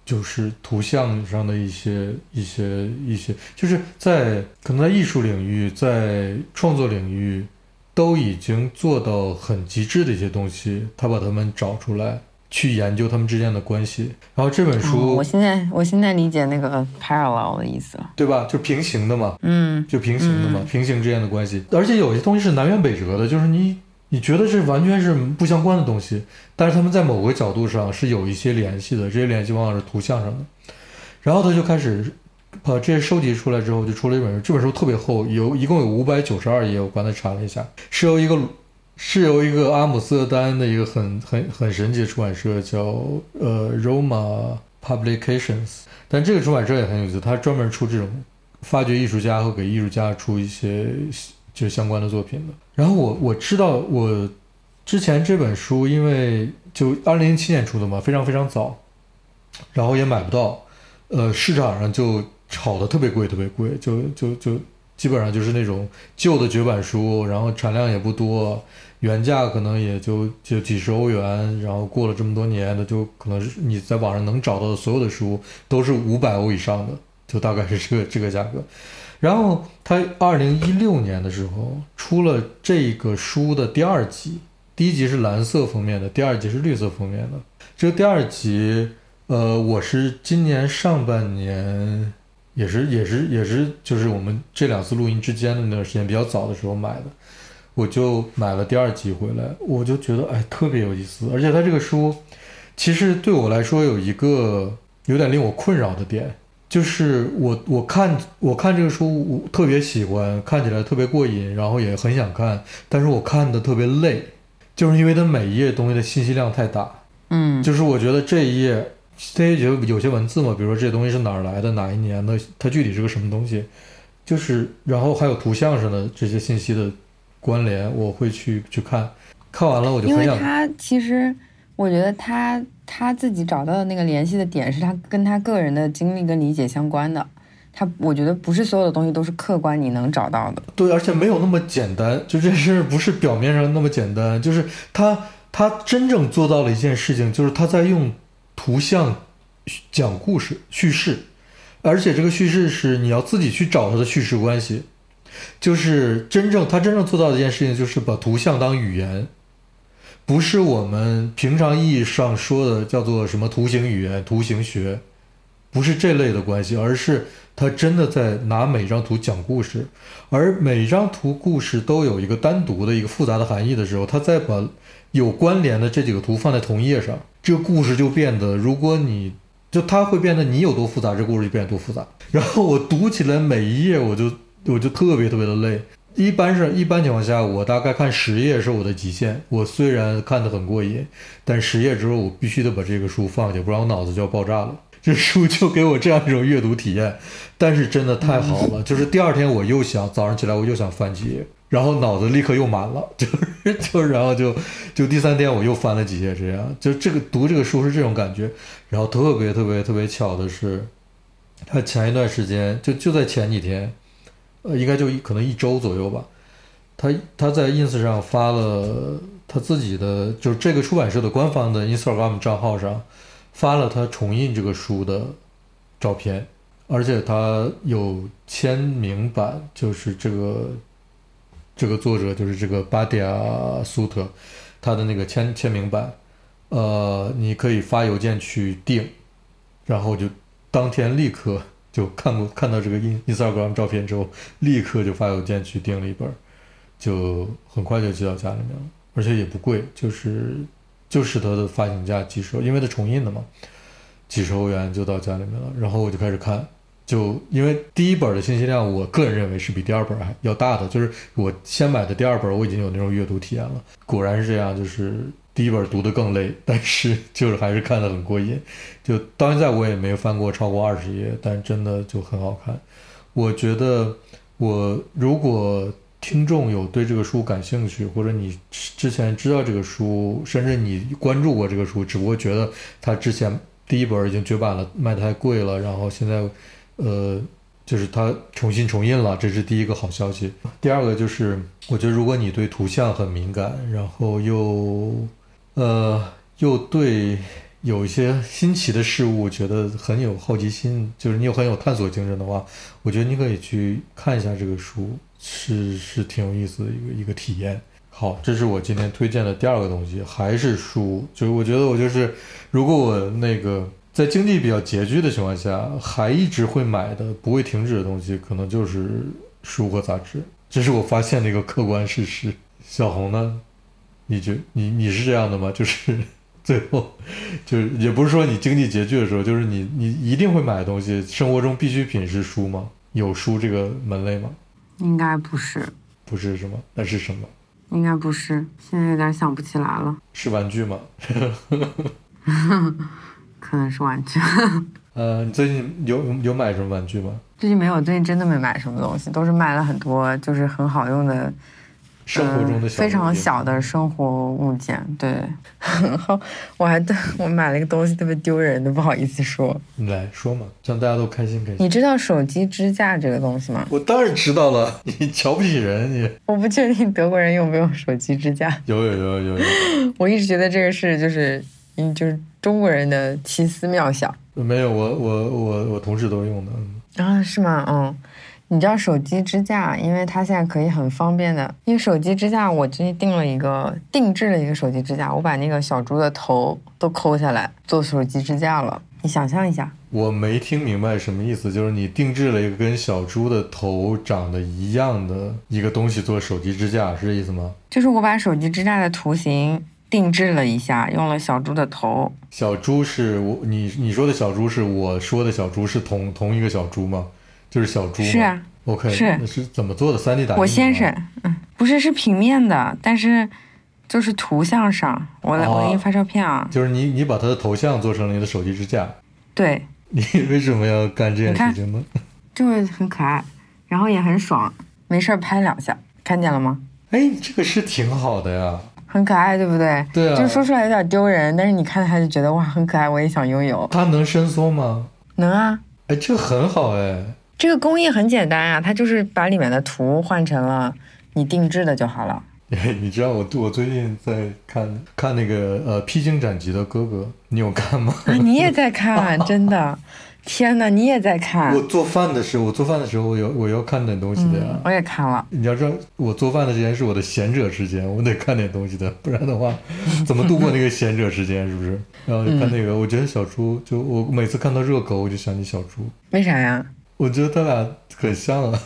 就是图像上的一些一些一些，就是在可能在艺术领域，在创作领域，都已经做到很极致的一些东西，他把它们找出来，去研究他们之间的关系。然后这本哦书，我现在我现在理解那个 parallel 的意思了。对吧？就平行的嘛，嗯，就平行的嘛，平行之间的关系。而且有些东西是南辕北辙的，就是你你觉得是完全是不相关的东西，但是他们在某个角度上是有一些联系的，这些联系往往是图像上的。然后他就开始把这些收集出来之后，就出了一本书。这本书特别厚，有一共有五百九十二页，我刚才查了一下，是由一个是由一个阿姆斯特丹的一个很很很神奇的出版社叫呃 Roma Publications，但这个出版社也很有意思，它专门出这种发掘艺术家和给艺术家出一些就相关的作品的。然后我我知道我之前这本书因为就二零零七年出的嘛，非常非常早，然后也买不到，呃，市场上就炒的特别贵，特别贵，就就就基本上就是那种旧的绝版书，然后产量也不多，原价可能也就就几十欧元，然后过了这么多年的，就可能是你在网上能找到的所有的书都是五百欧以上的，就大概是这个这个价格。然后他二零一六年的时候出了这个书的第二集，第一集是蓝色封面的，第二集是绿色封面的。这个第二集，呃，我是今年上半年，也是也是也是，就是我们这两次录音之间的那段时间比较早的时候买的，我就买了第二集回来，我就觉得哎特别有意思，而且他这个书，其实对我来说有一个有点令我困扰的点。就是我我看我看这个书，我特别喜欢，看起来特别过瘾，然后也很想看，但是我看的特别累，就是因为它每一页东西的信息量太大。嗯，就是我觉得这一页，这一页有些文字嘛，比如说这些东西是哪儿来的，哪一年的，它具体是个什么东西，就是然后还有图像上的这些信息的关联，我会去去看，看完了我就因为。他其实，我觉得他他自己找到的那个联系的点是他跟他个人的经历跟理解相关的。他我觉得不是所有的东西都是客观你能找到的。对，而且没有那么简单，就这事儿不是表面上那么简单，就是他他真正做到了一件事情，就是他在用图像讲故事叙事，而且这个叙事是你要自己去找它的叙事关系，就是真正他真正做到的一件事情，就是把图像当语言，不是我们平常意义上说的叫做什么图形语言、图形学，不是这类的关系，而是他真的在拿每张图讲故事，而每张图故事都有一个单独的一个复杂的含义的时候，他再把有关联的这几个图放在同一页上，这个故事就变得，如果你就它会变得你有多复杂，这故事就变得多复杂。然后我读起来每一页，我就我就特别特别的累。一般是一般情况下，我大概看十页是我的极限。我虽然看得很过瘾，但十页之后我必须得把这个书放下，不然我脑子就要爆炸了。这书就给我这样一种阅读体验，但是真的太好了。就是第二天我又想早上起来我又想翻几页，然后脑子立刻又满了，就是就然后就就第三天我又翻了几页，这样就这个读这个书是这种感觉。然后特别特别特别巧的是，他前一段时间就就在前几天，呃，应该就可能一周左右吧，他他在 ins 上发了他自己的，就是这个出版社的官方的 Instagram 账号上发了他重印这个书的照片，而且他有签名版，就是这个这个作者就是这个巴迪亚苏特，他的那个签签名版，呃，你可以发邮件去订，然后就当天立刻就看过看到这个 in Instagram 照片之后，立刻就发邮件去订了一本，就很快就寄到家里面了，而且也不贵，就是就是它的发行价几十，因为它重印的嘛，几十欧元就到家里面了。然后我就开始看，就因为第一本的信息量，我个人认为是比第二本还要大的，就是我先买的第二本，我已经有那种阅读体验了，果然是这样，就是第一本读得更累，但是就是还是看得很过瘾。就到现在我也没翻过超过二十页，但真的就很好看。我觉得我如果听众有对这个书感兴趣，或者你之前知道这个书，甚至你关注过这个书，只不过觉得它之前第一本已经绝版了，卖太贵了，然后现在，呃，就是它重新重印了，这是第一个好消息。第二个就是，我觉得如果你对图像很敏感，然后又，呃，又对有一些新奇的事物觉得很有好奇心，就是你有很有探索精神的话，我觉得你可以去看一下这个书，是是挺有意思的一个一个体验。好，这是我今天推荐的第二个东西，还是书。就是我觉得我就是，如果我那个在经济比较拮据的情况下，还一直会买的、不会停止的东西，可能就是书和杂志。这是我发现的一个客观事实。小红呢？你觉你你是这样的吗？就是 最后，就是也不是说你经济拮据的时候，就是你你一定会买的东西，生活中必需品是书吗？有书这个门类吗？应该不是，不是什么？那是什么？应该不是，现在有点想不起来了，是玩具吗？可能是玩具。呃，你最近有有买什么玩具吗？最近没有，最近真的没买什么东西，都是买了很多就是很好用的生活中的小非常小的生活物件，对。然后我还对我买了一个东西特别丢人的，不好意思说。你来说嘛，让大家都开心开心。你知道手机支架这个东西吗？我当然知道了，你瞧不起人，你我不确定德国人用不用手机支架，有有有有有，我一直觉得这个是就是嗯就是中国人的奇思妙想。没有我我我我同事都用的，嗯啊，是吗？嗯，你知道手机支架，因为它现在可以很方便的，因为手机支架我最近订了一个定制了一个手机支架，我把那个小猪的头都抠下来做手机支架了。你想象一下，我没听明白什么意思，就是你定制了一个跟小猪的头长得一样的一个东西做手机支架，是这意思吗？就是我把手机支架的图形定制了一下，用了小猪的头。小猪是我你你说的小猪是我说的小猪是同同一个小猪吗？就是小猪？是啊，OK，是那是怎么做的三 D 打印吗？我先生，嗯，不是是平面的，但是就是图像上，我来、我给你发照片啊。就是你你把他的头像做成了你的手机支架，对，你为什么要干这件事情呢？就是很可爱，然后也很爽，没事儿拍两下，看见了吗？哎，这个是挺好的呀。很可爱，对不对？对啊就说出来有点丢人，但是你看他就觉得哇，很可爱，我也想拥有。它能伸缩吗？能啊，哎，这个很好哎。这个工艺很简单啊，它就是把里面的图换成了你定制的就好了。你知道我我最近在看看那个呃《披荆斩棘的哥哥》，你有看吗？啊，你也在看，真的，天哪，你也在看我，做饭的时候，我做饭的时候，我有我要看点东西的呀。我也看了。你要知道，我做饭的时间是我的闲者时间，我得看点东西的，不然的话，怎么度过那个闲者时间？是不是？然后就看那个，我觉得小猪，就我每次看到热狗，我就想起小猪，为啥呀？我觉得他俩很像啊。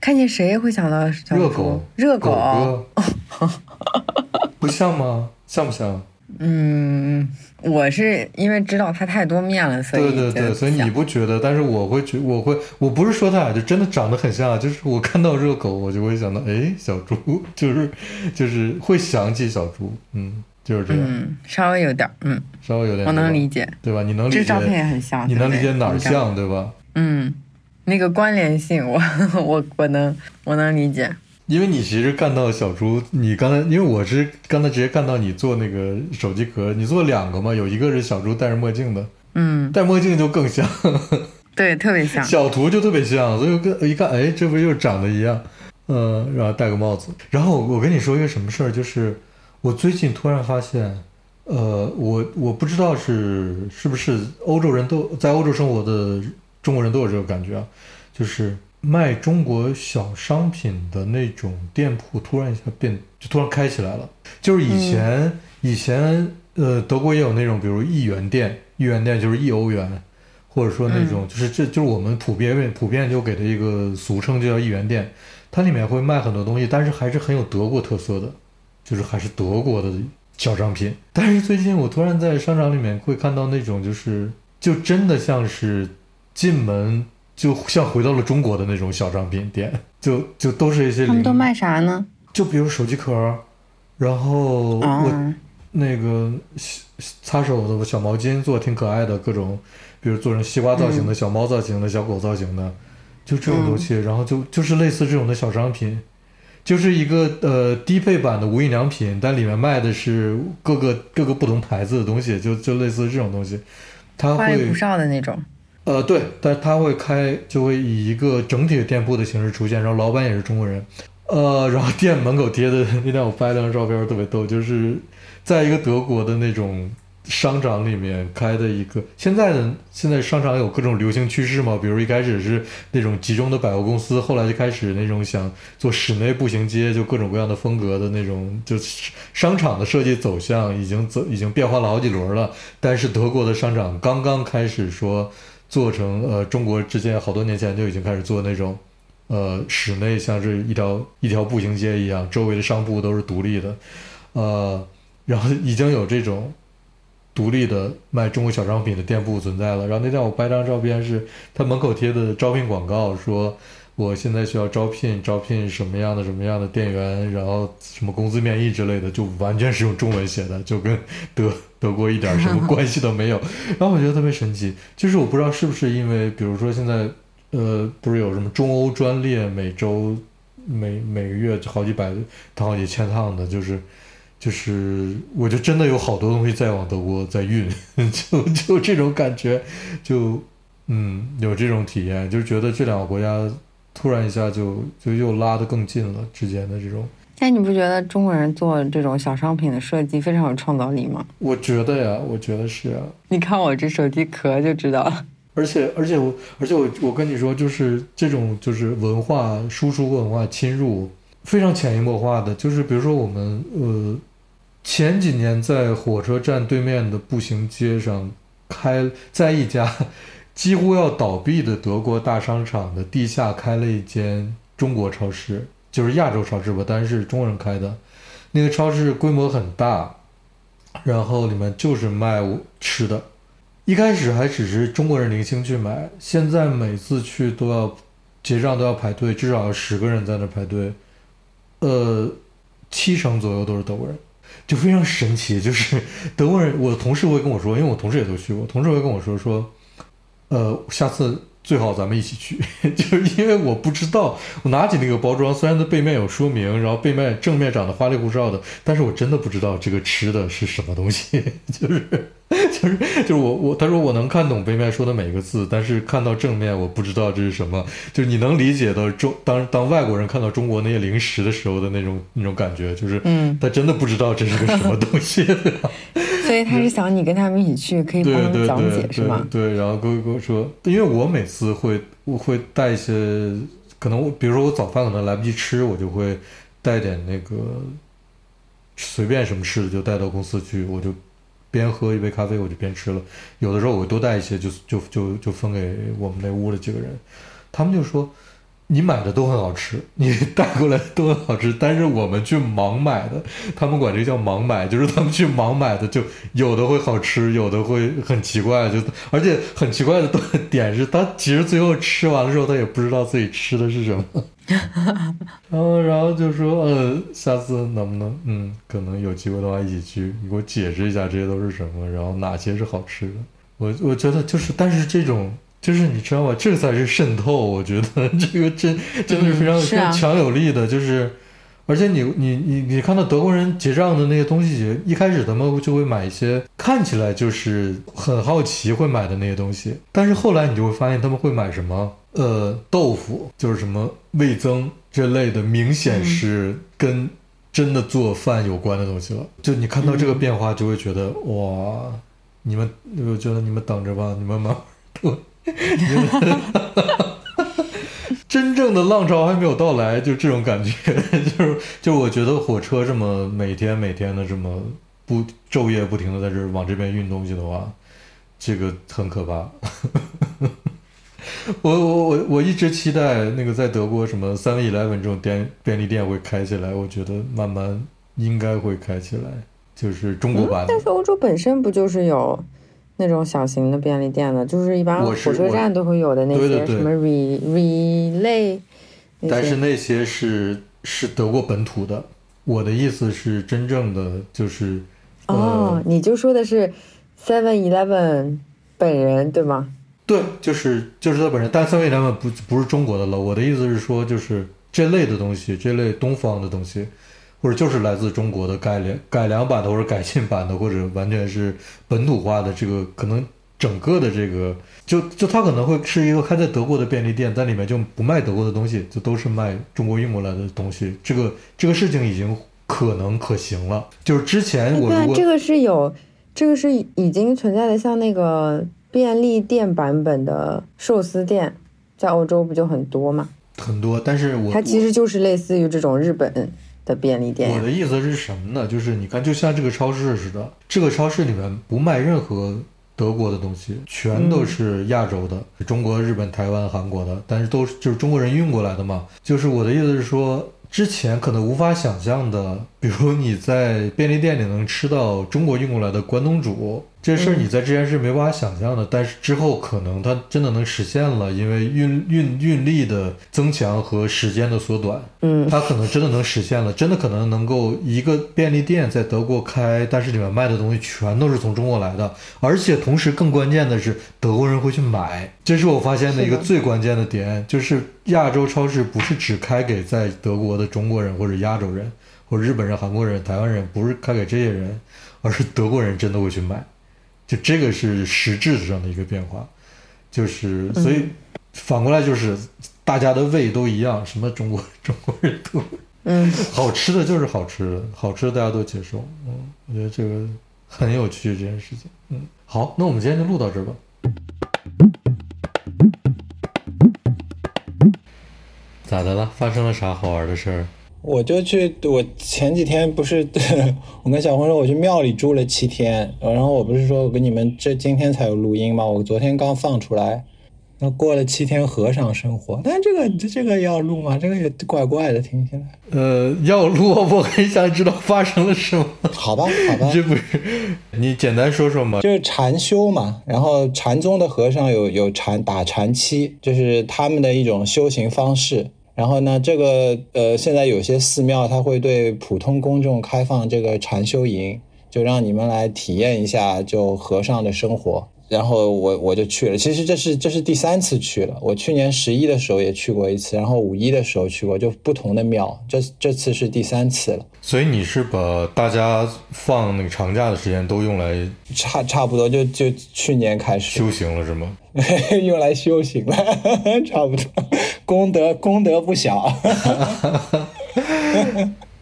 看见谁会想到小猪热狗，热狗 不像吗？像不像？嗯，我是因为知道他太多面了，所以对对对，所以你不觉得？但是我会觉，我会，我不是说他俩就真的长得很像，就是我看到热狗，我就会想到，哎，小猪，就是就是会想起小猪，嗯，就是这样，嗯，稍微有点，嗯，稍微有点，我能理解，对吧？你能理解？这照片也很像，你能理解哪儿？像，对吧？嗯，那个关联性，我 我我能我能理解。因为你其实看到小猪，你刚才因为我是刚才直接看到你做那个手机壳，你做两个嘛，有一个是小猪戴着墨镜的，嗯，戴墨镜就更像，对，特别像。小图就特别像，所以我跟一看，哎，这不又长得一样，嗯，然后戴个帽子。然后我跟你说一个什么事儿，就是我最近突然发现，呃，我我不知道是是不是欧洲人都在欧洲生活的中国人都有这个感觉啊，就是卖中国小商品的那种店铺突然一下变，就突然开起来了。就是以前、以前呃，德国也有那种，比如一元店，一元店就是一欧元。或者说那种，就是这就是我们普遍普遍就给的一个俗称，就叫一元店。它里面会卖很多东西，但是还是很有德国特色的，就是还是德国的小商品。但是最近我突然在商场里面会看到那种，就是就真的像是进门就像回到了中国的那种小商品店，就就都是一些他们都卖啥呢？就比如手机壳，然后我啊，那个洗擦手的小毛巾做得挺可爱的，各种，比如做成西瓜造型的、小猫造型的、小狗造型的，就这种东西，然后就就是类似这种的小商品，就是一个呃低配版的无印良品，但里面卖的是各个各个不同牌子的东西，就就类似这种东西，它会花里胡哨的那种。呃，对，但他会开，就会以一个整体的店铺的形式出现，然后老板也是中国人，呃，然后店门口贴的 那天我拍了张照片，特别逗，就是在一个德国的那种商场里面开的一个，现在的现在商场有各种流行趋势嘛，比如一开始是那种集中的百货公司，后来就开始那种想做室内步行街，就各种各样的风格的那种，就商场的设计走向已经走已经变化了好几轮了，但是德国的商场刚刚开始说。做成呃，中国之前好多年前就已经开始做那种，呃，室内像是一条一条步行街一样，周围的商铺都是独立的，呃，然后已经有这种独立的卖中国小商品的店铺存在了。然后那天我拍张照片是他门口贴的招聘广告，说我现在需要招聘招聘什么样的什么样的店员，然后什么工资面议之类的，就完全是用中文写的，就跟德德国一点什么关系都没有。然后我觉得特别神奇，就是我不知道是不是因为，比如说现在，呃，不是有什么中欧专列每周每每个月好几百趟、好几千趟的，就是就是，我就真的有好多东西在往德国 在运，就就这种感觉，就嗯有这种体验，就是觉得这两个国家突然一下就就又拉得更近了之间的这种。但你不觉得中国人做这种小商品的设计非常有创造力吗？我觉得呀，我觉得是啊，你看我这手机壳就知道了。而且而且我而且我我跟你说，就是这种就是文化输出文化侵入非常潜移默化的，就是比如说我们呃前几年在火车站对面的步行街上开在一家 几乎要倒闭的德国大商场的地下开了一间中国超市，就是亚洲超市吧，但是中国人开的，那个超市规模很大，然后里面就是卖吃的。一开始还只是中国人零星去买，现在每次去都要结账都要排队，至少十个人在那排队，呃，七成左右都是德国人，就非常神奇。就是 德国人，我的同事会跟我说，因为我同事也都去过，同事会跟我说说，呃，下次最好咱们一起去，就是因为我不知道，我拿起那个包装，虽然它背面有说明，然后背面正面长得花里胡哨的，但是我真的不知道这个吃的是什么东西，就是。就是就是我我他说我能看懂背面说的每个字，但是看到正面我不知道这是什么。就是你能理解到中当当外国人看到中国那些零食的时候的那种那种感觉，就是嗯，他真的不知道这是个什么东西。所以他是想你跟他们一起去，可以帮他们讲解是吗？对，然后跟我跟我说，因为我每次会我会带一些，可能我比如说我早饭可能来不及吃，我就会带点那个随便什么吃的就带到公司去，我就。边喝一杯咖啡我就边吃了，有的时候我会多带一些，就就就就分给我们那屋的几个人，他们就说你买的都很好吃，你带过来都很好吃，但是我们去盲买的，他们管这叫盲买，就是他们去盲买的，就有的会好吃，有的会很奇怪，就而且很奇怪的点是他其实最后吃完了之后，他也不知道自己吃的是什么。然后，然后就说，呃，下次能不能，嗯，可能有机会的话一起去，你给我解释一下这些都是什么，然后哪些是好吃的。我我觉得就是，但是这种就是你知道吗？这才是渗透。我觉得这个真 真的是非常、嗯、非常强有力的，就是，而且你你你你看到德国人结账的那些东西，一开始他们就会买一些看起来就是很好奇会买的那些东西，但是后来你就会发现他们会买什么。呃，豆腐就是什么味增这类的，明显是跟真的做饭有关的东西了。就你看到这个变化，就会觉得、嗯、哇，你们，我觉得你们等着吧，你们慢慢 真正的浪潮还没有到来，就这种感觉，就是就我觉得火车这么每天每天的这么不昼夜不停的在这往这边运东西的话，这个很可怕。我我我我一直期待那个在德国什么 Seven Eleven 这种店便利店会开起来，我觉得慢慢应该会开起来，就是中国版、但是欧洲本身不就是有那种小型的便利店的，就是一般火车站都会有的那些什么 Re Relay。但是那些是是德国本土的，我的意思是真正的就是。哦，呃、你就说的是 Seven Eleven 本人对吗？对，就是就是他本人，但 Seven Eleven 不不是中国的了。我的意思是说，就是这类的东西，这类东方的东西，或者就是来自中国的改良改良版的，或者改进版的，或者完全是本土化的，这个可能整个的这个，就就它可能会是一个开在德国的便利店，在里面就不卖德国的东西，就都是卖中国运过来的东西。这个这个事情已经可能可行了。就是之前我对、啊、这个是有，这个是已经存在的，像那个。便利店版本的寿司店，在欧洲不就很多吗？很多，但是我它其实就是类似于这种日本便利店。我的意思是什么呢？就是你看，就像这个超市似的，这个超市里面不卖任何德国的东西，全都是亚洲的，中国、日本、台湾、韩国的，但是都是就是中国人运过来的嘛。就是我的意思是说。之前可能无法想象的，比如你在便利店里能吃到中国运过来的关东煮，这事儿你在之前是没办法想象的，但是之后可能它真的能实现了，因为运运运力的增强和时间的缩短，嗯，它可能真的能实现了，真的可能能够一个便利店在德国开，但是里面卖的东西全都是从中国来的，而且同时更关键的是德国人会去买，这是我发现的一个最关键的点，就是亚洲超市不是只开给在德国的中国人或者亚洲人或者日本人、韩国人、台湾人，不是开给这些人，而是德国人真的会去买。就这个是实质上的一个变化，就是所以反过来就是大家的胃都一样，什么中国中国人都，嗯，好吃的就是好吃的，好吃的大家都接受，嗯，我觉得这个很有趣这件事情，嗯，好，那我们今天就录到这儿吧。咋的了？发生了啥好玩的事儿？我就去，我前几天不是，我跟小红说我去庙里住了七天，然后我不是说我跟你们这今天才有录音吗？我昨天刚放出来，那过了七天和尚生活，但这个这个要录吗？这个也怪怪的，听起来。呃，要录，我很想知道发生了什么。好吧，好吧，这不是你简单说说嘛？就是禅修嘛，然后禅宗的和尚有有禅打禅七，就是他们的一种修行方式。然后呢，这个呃，现在有些寺庙它会对普通公众开放这个禅修营，就让你们来体验一下就和尚的生活。然后我我就去了，其实这是这是第三次去了。我去年十一的时候也去过一次，然后五一的时候去过，就不同的庙。这这次是第三次了。所以你是把大家放那个长假的时间都用来差差不多就就去年开始修行了是吗？用来修行了，差不多，功德功德不小。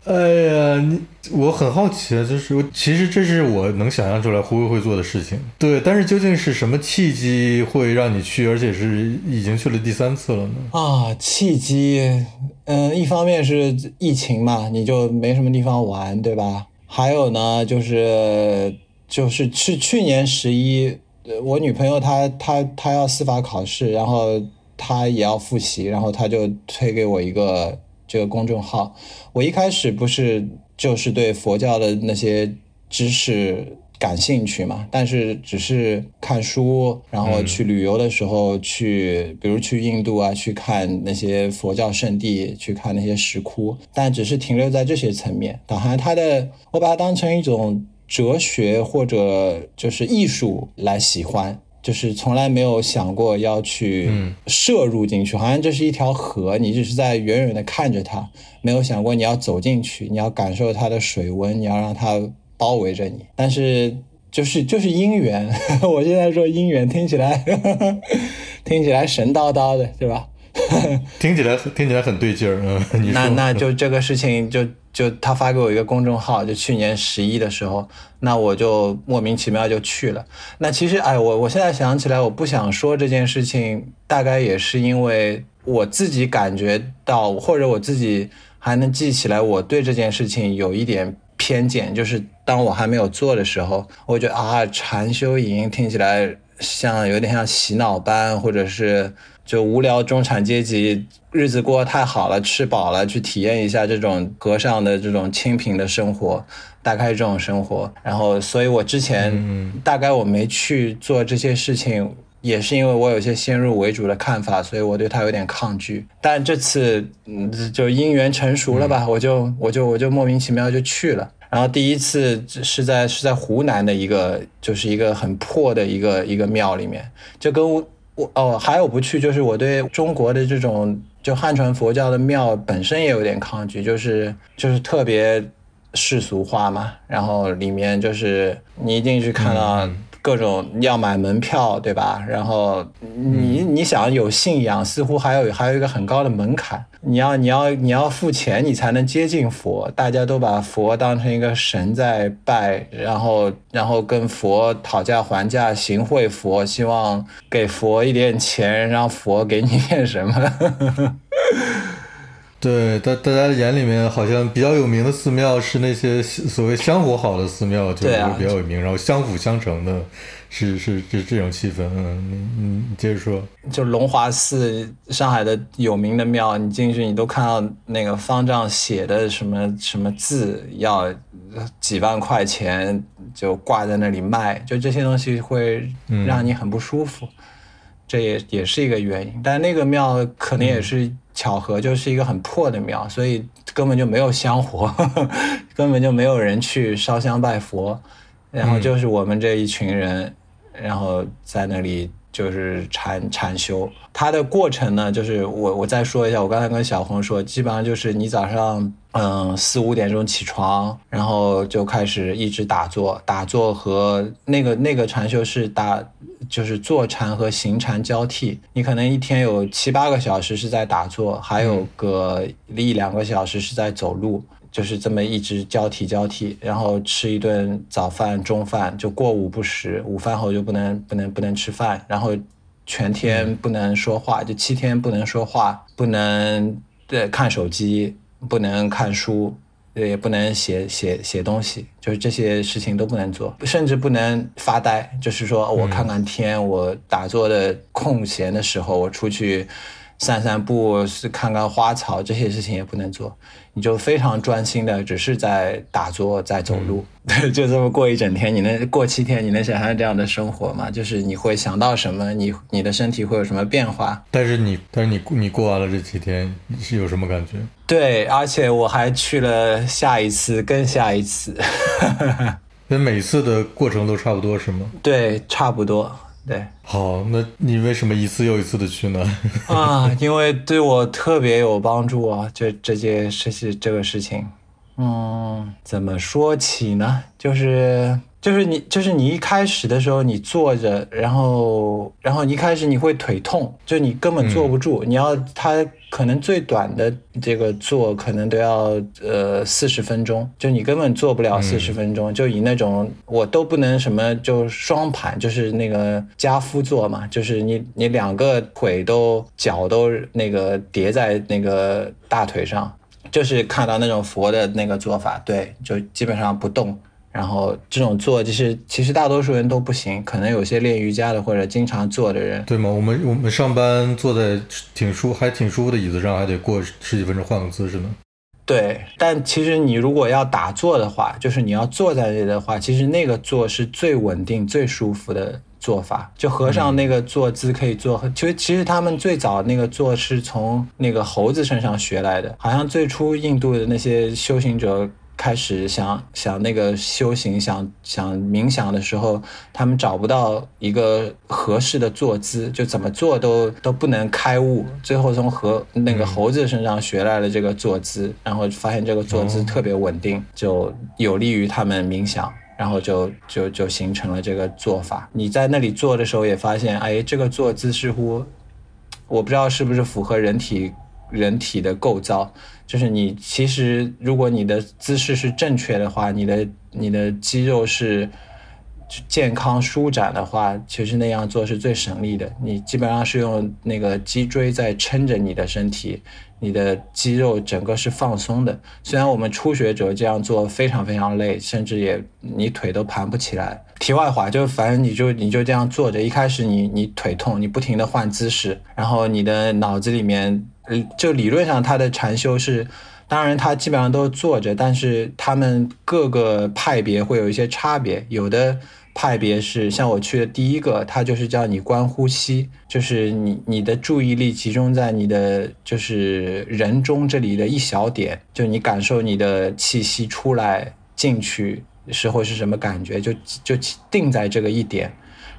哎呀，你我很好奇啊，就是其实这是我能想象出来胡会会做的事情，对，但是究竟是什么契机会让你去，而且是已经去了第三次了呢？啊，契机，嗯，一方面是疫情嘛，你就没什么地方玩，对吧？还有呢，就是就是去去年十一，我女朋友她她她要司法考试，然后她也要复习，然后她就推给我一个。这个公众号，我一开始不是就是对佛教的那些知识感兴趣嘛，但是只是看书，然后去旅游的时候去，比如去印度啊，去看那些佛教圣地，去看那些石窟，但只是停留在这些层面。好像它的，我把它当成一种哲学或者就是艺术来喜欢。就是从来没有想过要去摄入进去，好像这是一条河，你只是在远远的看着它，没有想过你要走进去，你要感受它的水温，你要让它包围着你。但是就是就是姻缘，我现在说姻缘听起来 听起来神叨叨的，对吧？听起来听起来很对劲儿，嗯，那那就这个事情就就他发给我一个公众号，就去年十一的时候，那我就莫名其妙就去了。那其实哎，我我现在想起来，我不想说这件事情，大概也是因为我自己感觉到，或者我自己还能记起来，我对这件事情有一点偏见，就是当我还没有做的时候，我觉得啊，禅修营听起来像有点像洗脑班，或者是。就无聊中产阶级日子过得太好了，吃饱了去体验一下这种和尚的这种清贫的生活，大概这种生活。然后，所以我之前大概我没去做这些事情，也是因为我有些先入为主的看法，所以我对他有点抗拒。但这次嗯，就因缘成熟了吧，我就我就我就莫名其妙就去了。然后第一次是在是在湖南的一个就是一个很破的一个一个庙里面，就跟。我哦，还有不去，就是我对中国的这种就汉传佛教的庙本身也有点抗拒，就是就是特别世俗化嘛，然后里面就是你一进去看到。各种要买门票，对吧？然后你你想有信仰，似乎还有还有一个很高的门槛，你要你要你要付钱，你才能接近佛。大家都把佛当成一个神在拜，然后然后跟佛讨价还价，行贿佛，希望给佛一点钱，让佛给你点什么。对，大大家眼里面，好像比较有名的寺庙是那些所谓香火好的寺庙，就比较有名，然后相辅相成的，是是是这种气氛。嗯，你你接着说。就龙华寺，上海的有名的庙，你进去你都看到那个方丈写的什么什么字，要几万块钱就挂在那里卖，就这些东西会让你很不舒服，这也也是一个原因。但那个庙可能也是巧合，就是一个很破的庙，所以根本就没有香火，根本就没有人去烧香拜佛，然后就是我们这一群人，然后在那里。就是禅禅修，它的过程呢，就是我我再说一下，我刚才跟小红说，基本上就是你早上嗯四五点钟起床，然后就开始一直打坐，打坐和那个那个禅修是打就是坐禅和行禅交替，你可能一天有七八个小时是在打坐，还有个一两个小时是在走路。就是这么一直交替交替，然后吃一顿早饭、中饭，就过午不食，午饭后就不能不能不能吃饭，然后全天不能说话，就七天不能说话，不能对看手机，不能看书，也不能写写写东西，就是这些事情都不能做，甚至不能发呆，就是说我看看天，我打坐的空闲的时候，我出去。散散步是看看花草，这些事情也不能做，你就非常专心的，只是在打坐，在走路，就这么过一整天。你能过七天，你能想象这样的生活吗？就是你会想到什么，你你的身体会有什么变化？但是你，但是你你过完了这几天，你是有什么感觉？对，而且我还去了下一次，更下一次。那每次的过程都差不多是吗？对，差不多。对，好，那你为什么一次又一次的去呢？啊，因为对我特别有帮助啊，这这件事情，这个事情，嗯，怎么说起呢？就是。就是你，就是你一开始的时候，你坐着，然后，然后一开始你会腿痛，就你根本坐不住。你要他可能最短的这个坐，可能都要呃四十分钟，就你根本坐不了四十分钟。就以那种我都不能什么，就双盘，就是那个家夫坐嘛，就是你你两个腿都脚都那个叠在那个大腿上，就是看到那种佛的那个做法，对，就基本上不动。然后这种坐，就是其实大多数人都不行，可能有些练瑜伽的或者经常坐的人，对吗？我们我们上班坐在挺舒还挺舒服的椅子上，还得过十几分钟换个姿势呢。对，但其实你如果要打坐的话，就是你要坐在这里的话，其实那个坐是最稳定、最舒服的做法。就和尚那个坐姿可以坐，其实其实他们最早那个坐是从那个猴子身上学来的，好像最初印度的那些修行者。开始想想那个修行，想想冥想的时候，他们找不到一个合适的坐姿，就怎么做都都不能开悟。最后从和那个猴子身上学来了这个坐姿，然后发现这个坐姿特别稳定，就有利于他们冥想，然后就就就形成了这个做法。你在那里做的时候也发现，哎，这个坐姿似乎我不知道是不是符合人体人体的构造。就是你其实，如果你的姿势是正确的话，你的你的肌肉是健康舒展的话，其实那样做是最省力的。你基本上是用那个脊椎在撑着你的身体，你的肌肉整个是放松的。虽然我们初学者这样做非常非常累，甚至也你腿都盘不起来。题外话，就反正你就你就这样坐着，一开始你你腿痛，你不停的换姿势，然后你的脑子里面。嗯就理论上，他的禅修是，当然他基本上都坐着，但是他们各个派别会有一些差别。有的派别是像我去的第一个，他就是叫你观呼吸，就是你你的注意力集中在你的就是人中这里的一小点，就你感受你的气息出来进去时候是什么感觉，就就定在这个一点。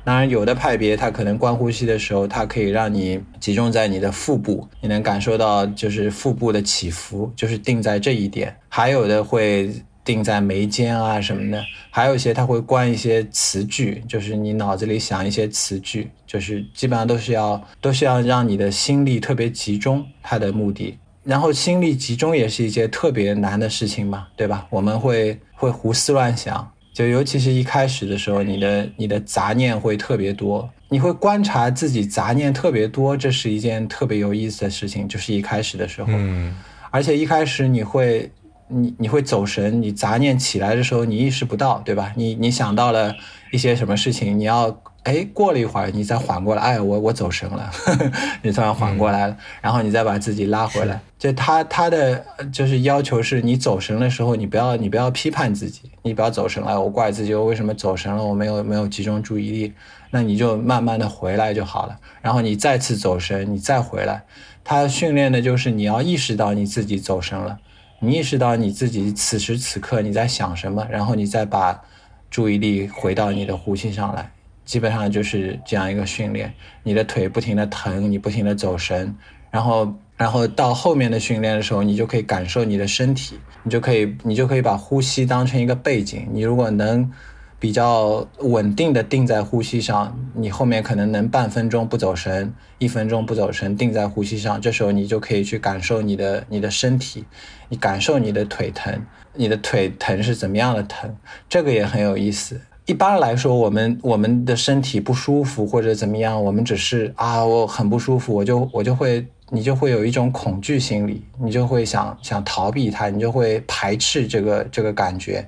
当然，有的派别它可能观呼吸的时候，它可以让你集中在你的腹部，你能感受到就是腹部的起伏，就是定在这一点。还有的会定在眉间啊什么的，还有一些它会观一些词句，就是你脑子里想一些词句，就是基本上都是要都是要让你的心力特别集中，它的目的。然后心力集中也是一件特别难的事情嘛，对吧？我们会会胡思乱想。就尤其是一开始的时候，你的你的杂念会特别多，你会观察自己杂念特别多，这是一件特别有意思的事情。就是一开始的时候，嗯，而且一开始你会你你会走神，你杂念起来的时候你意识不到，对吧？你你想到了一些什么事情，你要哎过了一会儿你再缓过来，哎我我走神了，你突然缓过来了，然后你再把自己拉回来。就他他的就是要求是你走神的时候，你不要你不要批判自己，你不要走神了，我怪自己我为什么走神了，我没有没有集中注意力，那你就慢慢的回来就好了，然后你再次走神，你再回来。他训练的就是你要意识到你自己走神了，你意识到你自己此时此刻你在想什么，然后你再把注意力回到你的呼吸上来，基本上就是这样一个训练。你的腿不停的疼，你不停的走神，然后。然后到后面的训练的时候，你就可以感受你的身体，你就可以，你就可以把呼吸当成一个背景。你如果能比较稳定的定在呼吸上，你后面可能能半分钟不走神，一分钟不走神，定在呼吸上。这时候你就可以去感受你的你的身体，你感受你的腿疼，你的腿疼是怎么样的疼，这个也很有意思。一般来说，我们我们的身体不舒服或者怎么样，我们只是啊，我很不舒服，我就我就会。你就会有一种恐惧心理，你就会想想逃避它，你就会排斥这个这个感觉，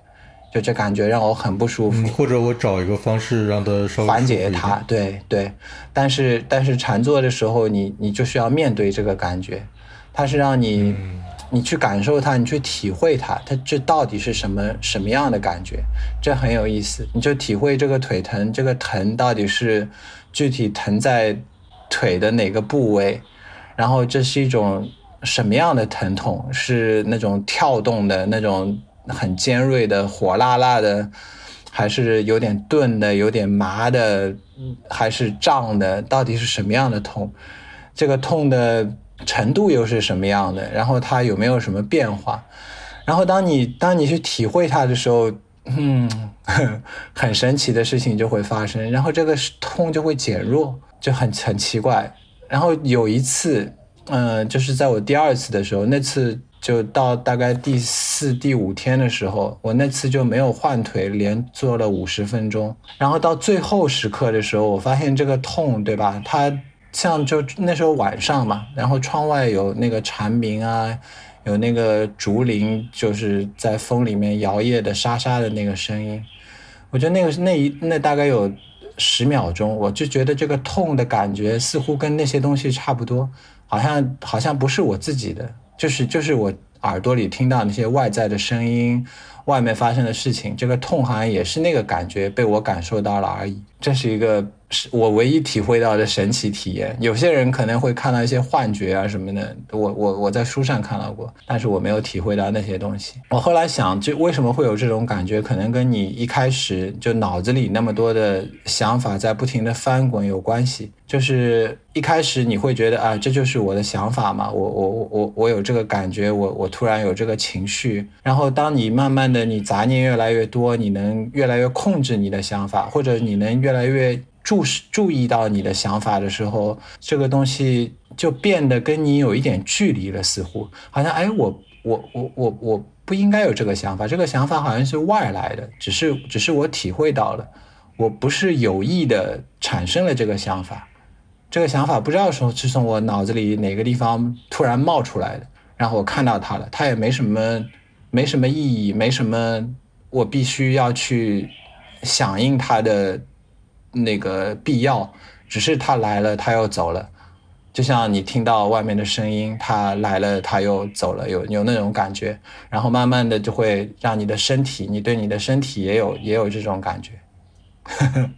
就这感觉让我很不舒服。或者我找一个方式让它稍微缓解它，对对。但是但是禅坐的时候，你你就需要面对这个感觉，它是让你你去感受它，你去体会它，它这到底是什么什么样的感觉？这很有意思，你就体会这个腿疼，这个疼到底是具体疼在腿的哪个部位？然后这是一种什么样的疼痛？是那种跳动的那种很尖锐的、火辣辣的，还是有点钝的、有点麻的，还是胀的？到底是什么样的痛？这个痛的程度又是什么样的？然后它有没有什么变化？然后当你当你去体会它的时候，嗯，很神奇的事情就会发生，然后这个痛就会减弱，就很很奇怪。然后有一次，嗯，就是在我第二次的时候，那次就到大概第四、第五天的时候，我那次就没有换腿，连做了五十分钟。然后到最后时刻的时候，我发现这个痛，对吧？它像就那时候晚上嘛，然后窗外有那个蝉鸣啊，有那个竹林，就是在风里面摇曳的沙沙的那个声音。我觉得那个那一那大概有。十秒钟，我就觉得这个痛的感觉似乎跟那些东西差不多，好像好像不是我自己的，就是就是我耳朵里听到那些外在的声音，外面发生的事情，这个痛好像也是那个感觉被我感受到了而已，这是一个。是我唯一体会到的神奇体验。有些人可能会看到一些幻觉啊什么的，我我我在书上看到过，但是我没有体会到那些东西。我后来想，就为什么会有这种感觉？可能跟你一开始就脑子里那么多的想法在不停的翻滚有关系。就是一开始你会觉得啊，这就是我的想法嘛，我我我我我有这个感觉，我我突然有这个情绪。然后当你慢慢的你杂念越来越多，你能越来越控制你的想法，或者你能越来越。注视注意到你的想法的时候，这个东西就变得跟你有一点距离了，似乎好像哎，我我我我我不应该有这个想法，这个想法好像是外来的，只是只是我体会到了，我不是有意的产生了这个想法，这个想法不知道说是从我脑子里哪个地方突然冒出来的，然后我看到它了，它也没什么没什么意义，没什么我必须要去响应它的。那个必要，只是他来了，他又走了，就像你听到外面的声音，他来了，他又走了，有有那种感觉，然后慢慢的就会让你的身体，你对你的身体也有也有这种感觉。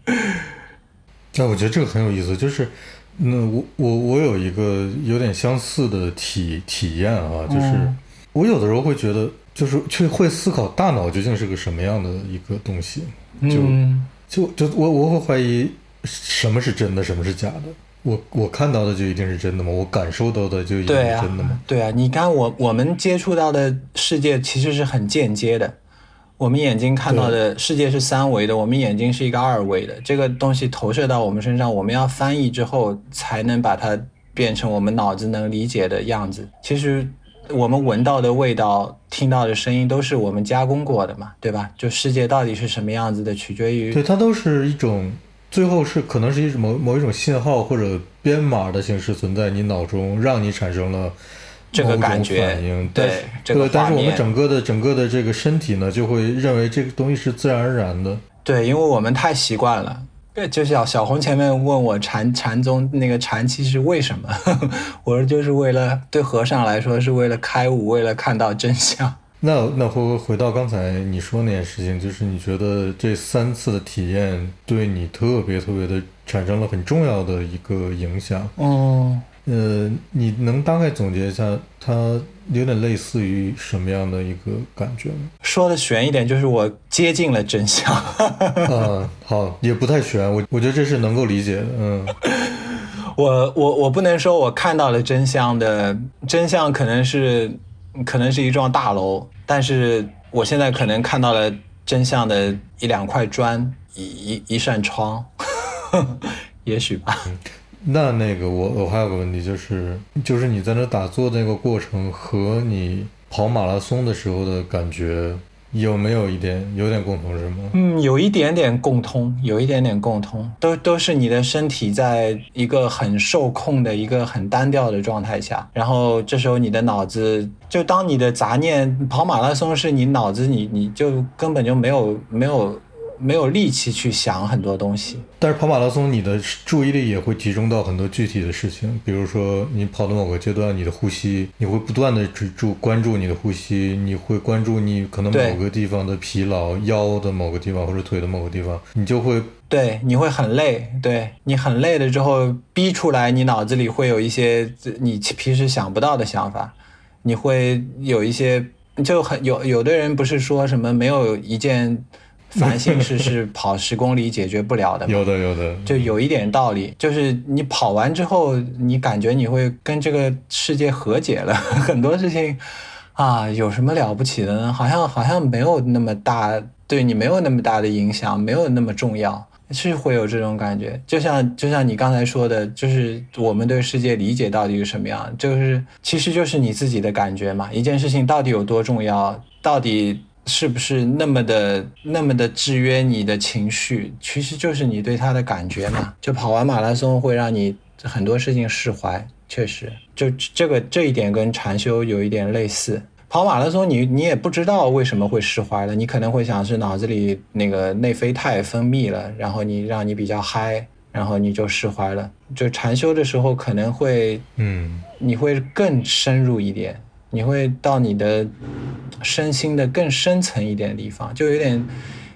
但我觉得这个很有意思，就是那我我我有一个有点相似的体体验啊，就是我有的时候会觉得，就是去会思考大脑究竟是个什么样的一个东西，就。就就我我会怀疑什么是真的，什么是假的。我我看到的就一定是真的吗？我感受到的就一定是真的吗？对啊，你看我我们接触到的世界其实是很间接的。我们眼睛看到的世界是三维的，我们眼睛是一个二维的。这个东西投射到我们身上，我们要翻译之后才能把它变成我们脑子能理解的样子。其实。我们闻到的味道、听到的声音都是我们加工过的嘛，对吧？就世界到底是什么样子的，取决于对它都是一种，最后是可能是一种某某一种信号或者编码的形式存在你脑中，让你产生了这个感觉反应，对这个对，但是我们整个的整个的这个身体呢，就会认为这个东西是自然而然的。对，因为我们太习惯了。对，就小小红前面问我禅禅宗那个禅期是为什么，我说就是为了对和尚来说是为了开悟，为了看到真相。那那回回到刚才你说那件事情，就是你觉得这三次的体验对你特别特别的产生了很重要的一个影响。嗯，呃，你能大概总结一下，它有点类似于什么样的一个感觉吗？说的悬一点，就是我接近了真相。嗯，好，也不太悬，我我觉得这是能够理解的。嗯 我我我不能说我看到了真相的真相，可能是可能是一幢大楼，但是我现在可能看到了真相的一两块砖，一一一扇窗，也许吧。那那个我我还有个问题就是，就是你在那打坐的那个过程和你跑马拉松的时候的感觉有没有一点有点共同是吗？嗯，有一点点共通，有一点点共通，都都是你的身体在一个很受控的一个很单调的状态下，然后这时候你的脑子，就当你的杂念跑马拉松是你脑子你你就根本就没有没有没有力气去想很多东西，但是跑马拉松，你的注意力也会集中到很多具体的事情，比如说你跑到某个阶段，你的呼吸，你会不断的只注关注你的呼吸，你会关注你可能某个地方的疲劳，腰的某个地方或者腿的某个地方，你就会对，你会很累，对你很累了之后，逼出来你脑子里会有一些你平时想不到的想法，你会有一些就很有有的人不是说什么没有一件烦心事是跑十公里解决不了的？有的有的，就有一点道理，就是你跑完之后，你感觉你会跟这个世界和解了，很多事情啊，有什么了不起的呢？好像好像没有那么大，对你没有那么大的影响，没有那么重要，是会有这种感觉。就像就像你刚才说的，就是我们对世界理解到底是什么样，就是其实就是你自己的感觉嘛。一件事情到底有多重要，到底。是不是那么的那么的制约你的情绪？其实就是你对他的感觉嘛。就跑完马拉松会让你很多事情释怀，确实，就这个这一点跟禅修有一点类似。跑马拉松你你也不知道为什么会释怀了，你可能会想是脑子里那个内啡肽分泌了，然后你让你比较嗨，然后你就释怀了。就禅修的时候可能会，嗯你会更深入一点。你会到你的身心的更深层一点的地方，就有点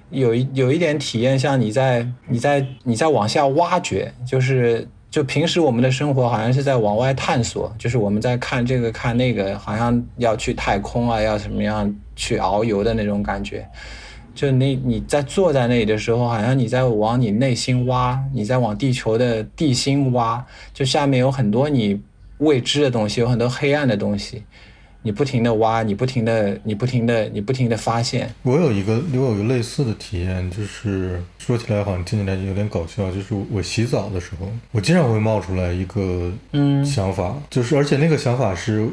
有一有一点体验，像你在你在你在往下挖掘，就是就平时我们的生活好像是在往外探索，就是我们在看这个看那个，好像要去太空啊，要什么样去遨游的那种感觉。就那你在坐在那里的时候，好像你在往你内心挖，你在往地球的地心挖，就下面有很多你未知的东西，有很多黑暗的东西。你不停的挖，你不停的，你不停的，你不停的发现。我有一个我有一个类似的体验，就是说起来好像听起来有点搞笑，就是我洗澡的时候，我经常会冒出来一个嗯想法，就是而且那个想法是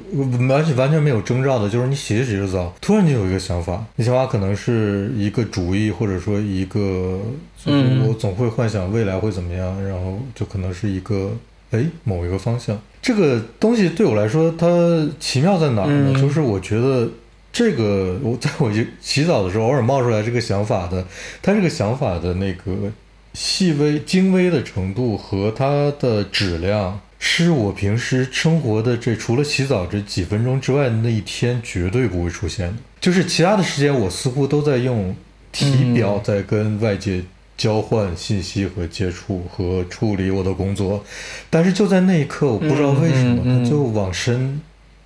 完全完全没有征兆的，就是你洗着洗着澡，突然就有一个想法，那想法可能是一个主意，或者说一个，就是嗯我总会幻想未来会怎么样，然后就可能是一个哎某一个方向。这个东西对我来说，它奇妙在哪儿呢？嗯就是我觉得这个我在我洗澡的时候偶尔冒出来这个想法的，它这个想法的那个细微精微的程度和它的质量，是我平时生活的这除了洗澡这几分钟之外的那一天绝对不会出现的。就是其他的时间，我似乎都在用体表在跟外界交换信息和接触和处理我的工作，但是就在那一刻，我不知道为什么，嗯嗯嗯它就往深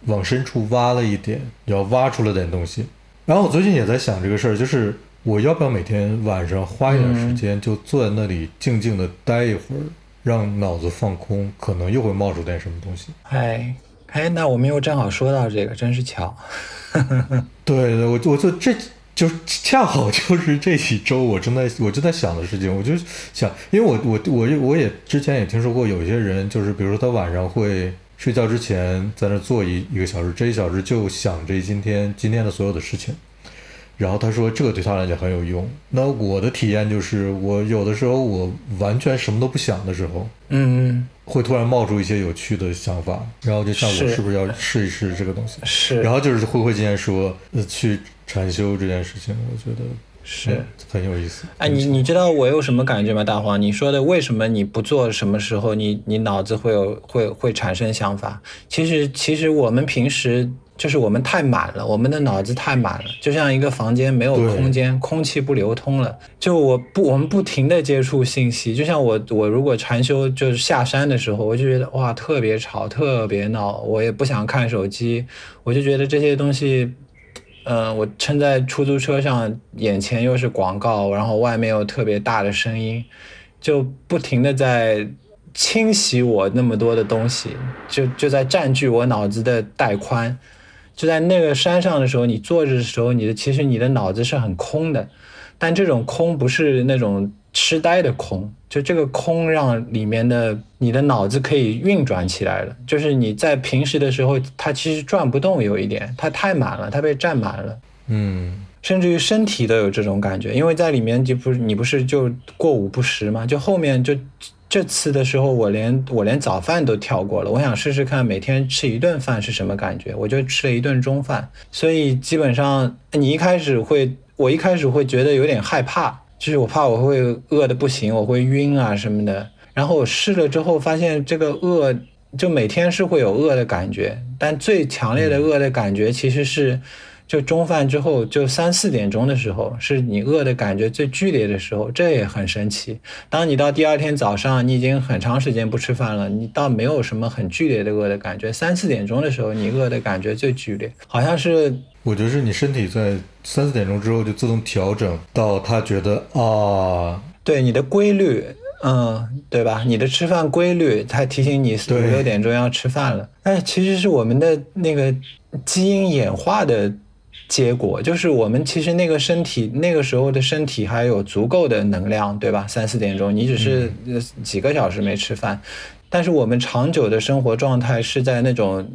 往深处挖了一点，要挖出了点东西。然后我最近也在想这个事儿，就是我要不要每天晚上花一点时间，就坐在那里静静的待一会儿，让脑子放空，可能又会冒出点什么东西。哎哎，那我们又正好说到这个，真是巧。对对，我我就这就恰好 就是这几周我正在我就在想的事情，我就想，因为我我我我也之前也听说过有些人，就是比如说他晚上会睡觉之前在那坐一一个小时，这一小时就想着今天今天的所有的事情。然后他说这个对他来讲很有用。那我的体验就是，我有的时候我完全什么都不想的时候，嗯会突然冒出一些有趣的想法，然后就像我是是不是要试一试这个东西？是，然后就是慧慧今天说呃去禅修这件事情，我觉得是嗯很有意思。哎，你你知道我有什么感觉吗？大黄，你说的为什么你不做什么时候你你脑子会有会会产生想法？其实其实我们平时就是我们太满了，我们的脑子太满了，就像一个房间没有空间，空气不流通了。就我不我们不停的接触信息，就像我我如果禅修就是下山的时候，我就觉得哇特别吵，特别闹，我也不想看手机，我就觉得这些东西。嗯，我撑在出租车上，眼前又是广告，然后外面又特别大的声音，就不停的在清洗我那么多的东西，就就在占据我脑子的带宽。就在那个山上的时候，你坐着的时候，你的其实你的脑子是很空的，但这种空不是那种痴呆的空，就这个空让里面的你的脑子可以运转起来了。就是你在平时的时候，它其实转不动，有一点，它太满了，它被占满了。嗯甚至于身体都有这种感觉，因为在里面就不是你不是就过午不食吗？就后面就这次的时候，我连我连早饭都跳过了。我想试试看每天吃一顿饭是什么感觉，我就吃了一顿中饭。所以基本上你一开始会，我一开始会觉得有点害怕，就是我怕我会饿的不行，我会晕啊什么的。然后我试了之后，发现这个饿就每天是会有饿的感觉，但最强烈的饿的感觉其实是。就中饭之后，就三四点钟的时候，是你饿的感觉最剧烈的时候，这也很神奇。当你到第二天早上，你已经很长时间不吃饭了，你倒没有什么很剧烈的饿的感觉。三四点钟的时候，你饿的感觉最剧烈，好像是我觉得是你身体在三四点钟之后就自动调整到他觉得啊，对你的规律，嗯，对吧？你的吃饭规律，它提醒你五六点钟要吃饭了。但其实是我们的那个基因演化的结果，就是我们其实那个身体那个时候的身体还有足够的能量，对吧？三四点钟，你只是呃几个小时没吃饭，但是我们长久的生活状态是在那种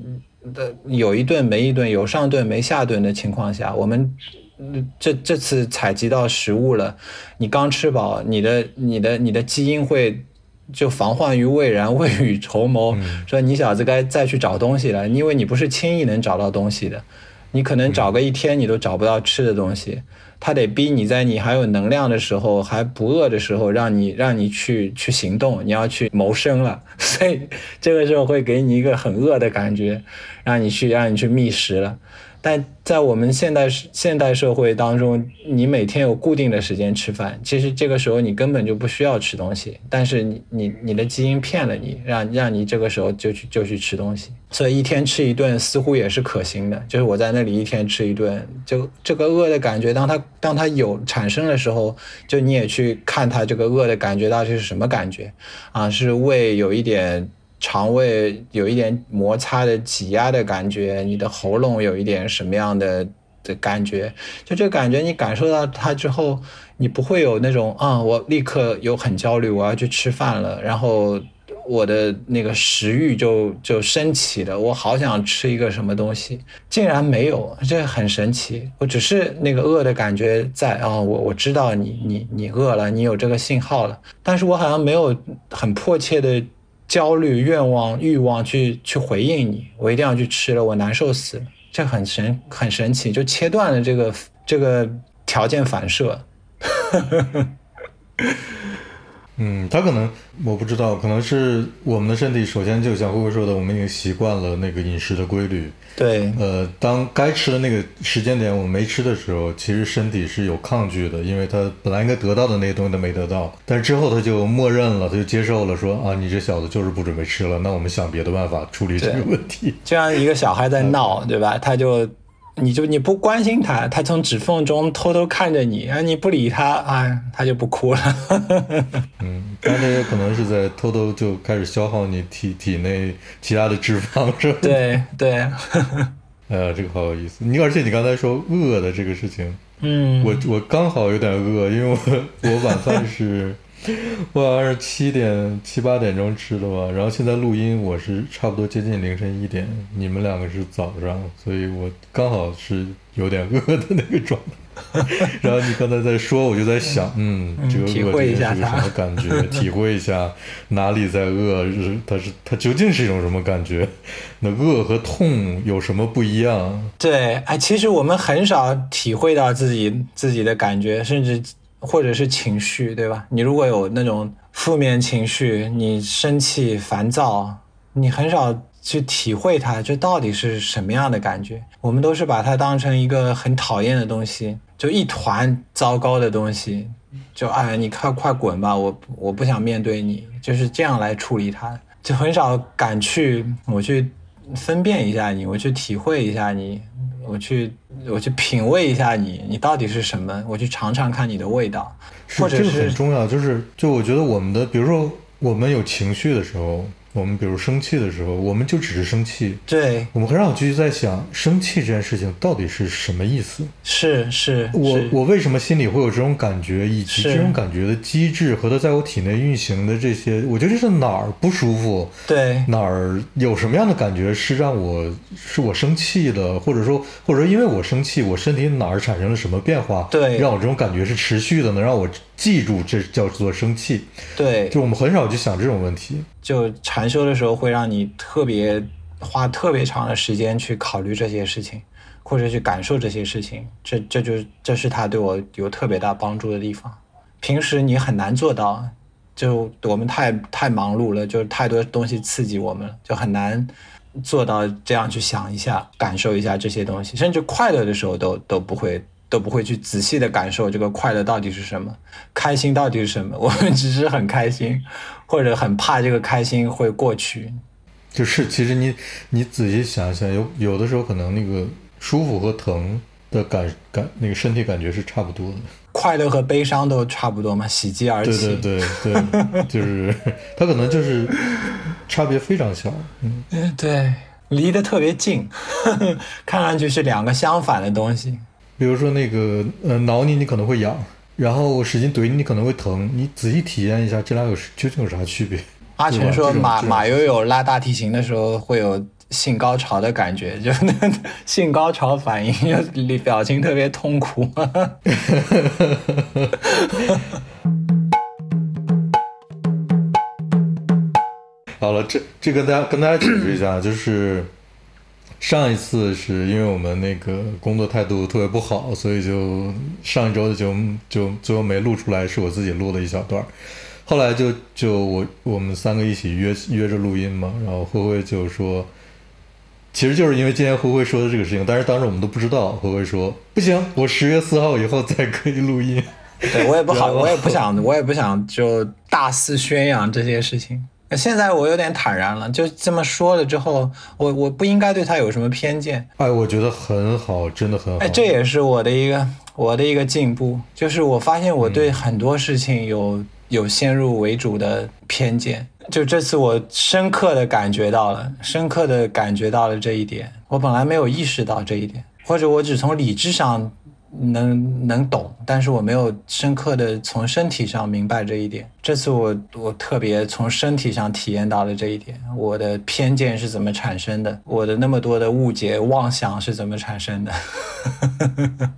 的有一顿没一顿，有上顿没下顿的情况下，我们嗯这这次采集到食物了，你刚吃饱，你的你的你的基因会就防患于未然，未雨绸缪，说你小子该再去找东西了，因为你不是轻易能找到东西的，你可能找个一天你都找不到吃的东西。他得逼你在你还有能量的时候，还不饿的时候，让你让你去去行动，你要去谋生了，所以这个时候会给你一个很饿的感觉，让你去让你去觅食了。但在我们现代现代社会当中，你每天有固定的时间吃饭，其实这个时候你根本就不需要吃东西，但是你你你的基因骗了你，让让你这个时候就去就去吃东西，所以一天吃一顿似乎也是可行的。就是我在那里一天吃一顿，就这个饿的感觉，当它当它有产生的时候，就你也去看它这个饿的感觉到底是什么感觉啊？是胃有一点。肠胃有一点摩擦的挤压的感觉，你的喉咙有一点什么样的的感觉？就这个感觉，你感受到它之后，你不会有那种啊，我立刻有很焦虑，我要去吃饭了，然后我的那个食欲就就升起了，我好想吃一个什么东西，竟然没有，这很神奇。我只是那个饿的感觉在啊，我我知道你你你饿了，你有这个信号了，但是我好像没有很迫切的。焦虑、愿望、欲望去去回应你，我一定要去吃了，我难受死了，这很神很神奇，就切断了这个这个条件反射。嗯，他可能我不知道，可能是我们的身体首先就像慧慧说的，我们已经习惯了那个饮食的规律。对，呃，当该吃的那个时间点我们没吃的时候，其实身体是有抗拒的，因为他本来应该得到的那些东西他没得到，但是之后他就默认了，他就接受了说，啊，你这小子就是不准备吃了，那我们想别的办法处理这个问题。就像一个小孩在闹，对吧？他就。你就你不关心他，他从指缝中偷偷看着你，啊，你不理他，啊，他就不哭了。嗯，但他也可能是在偷偷就开始消耗你体体内其他的脂肪，是吧？对对。哎呀，这个好有意思。你而且你刚才说饿的这个事情，嗯，我我刚好有点饿，因为我我晚饭是 我好像是七点七八点钟吃的吧，然后现在录音我是差不多接近凌晨一点，你们两个是早上，所以我刚好是有点饿的那个状态。然后你刚才在说，我就在想，嗯，这个饿是个什么感觉？体会一下哪里在饿，是它是它究竟是一种什么感觉？那饿和痛有什么不一样？对，哎，其实我们很少体会到自己自己的感觉，甚至或者是情绪，对吧？你如果有那种负面情绪，你生气、烦躁，你很少。去体会它，这到底是什么样的感觉？我们都是把它当成一个很讨厌的东西，就一团糟糕的东西，就哎，你快快滚吧，我我不想面对你，就是这样来处理它，就很少敢去我去分辨一下你，我去体会一下你，我去我去品味一下你，你到底是什么？我去尝尝看你的味道，或者是很重要，就是就我觉得我们的，比如说我们有情绪的时候。我们比如生气的时候，我们就只是生气。对，我们很少继续在想生气这件事情到底是什么意思。是是，我我为什么心里会有这种感觉，以及这种感觉的机制和它在我体内运行的这些，我觉得这是哪儿不舒服？对，哪儿有什么样的感觉是让我是我生气的，或者说或者说因为我生气，我身体哪儿产生了什么变化？对，让我这种感觉是持续的，能让我记住这叫做生气。对，就我们很少去想这种问题。就禅修的时候，会让你特别花特别长的时间去考虑这些事情，或者去感受这些事情。这这就这是他对我有特别大帮助的地方。平时你很难做到，就我们太太忙碌了，就是太多东西刺激我们了，就很难做到这样去想一下、感受一下这些东西。甚至快乐的时候都都不会都不会去仔细的感受这个快乐到底是什么，开心到底是什么。我们只是很开心。或者很怕这个开心会过去，就是其实你你仔细想一想，有有的时候可能那个舒服和疼的感感那个身体感觉是差不多的，快乐和悲伤都差不多嘛，喜极而泣。对对对对，就是它可能就是差别非常小，嗯，对，离得特别近，看上去是两个相反的东西。比如说那个呃挠你，你可能会痒。然后我使劲怼你，你可能会疼。你仔细体验一下，这俩有究竟有啥区别？阿全说马马友友拉大提琴的时候会有性高潮的感觉，就那 性高潮反应，就表情特别痛苦。好了，这这个大家跟大家解释一下，就是。上一次是因为我们那个工作态度特别不好，所以就上一周的节目就最后没录出来，是我自己录了一小段。后来就就我我们三个一起约约着录音嘛，然后灰灰就说，其实就是因为今天灰灰说的这个事情，但是当时我们都不知道。灰灰说不行，我十月四号以后再可以录音。对我也不好，我也不想，我也不想就大肆宣扬这些事情。现在我有点坦然了，就这么说了之后，我我不应该对他有什么偏见。哎，我觉得很好，真的很好。哎，这也是我的一个我的一个进步，就是我发现我对很多事情有有先入为主的偏见。就这次我深刻的感觉到了，深刻的感觉到了这一点。我本来没有意识到这一点，或者我只从理智上。能能懂，但是我没有深刻的从身体上明白这一点。这次我我特别从身体上体验到了这一点，我的偏见是怎么产生的，我的那么多的误解妄想是怎么产生的。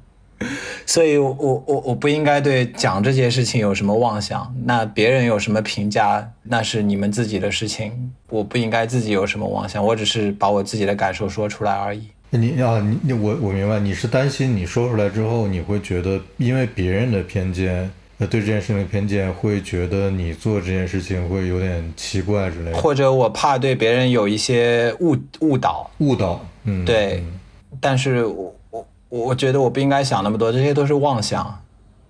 所以，我我我不应该对讲这些事情有什么妄想。那别人有什么评价，那是你们自己的事情。我不应该自己有什么妄想，我只是把我自己的感受说出来而已。你啊，你你我我明白，你是担心你说出来之后，你会觉得因为别人的偏见，呃，对这件事情的偏见，会觉得你做这件事情会有点奇怪之类的，或者我怕对别人有一些误误导，误导，嗯，对，但是我我我觉得我不应该想那么多，这些都是妄想，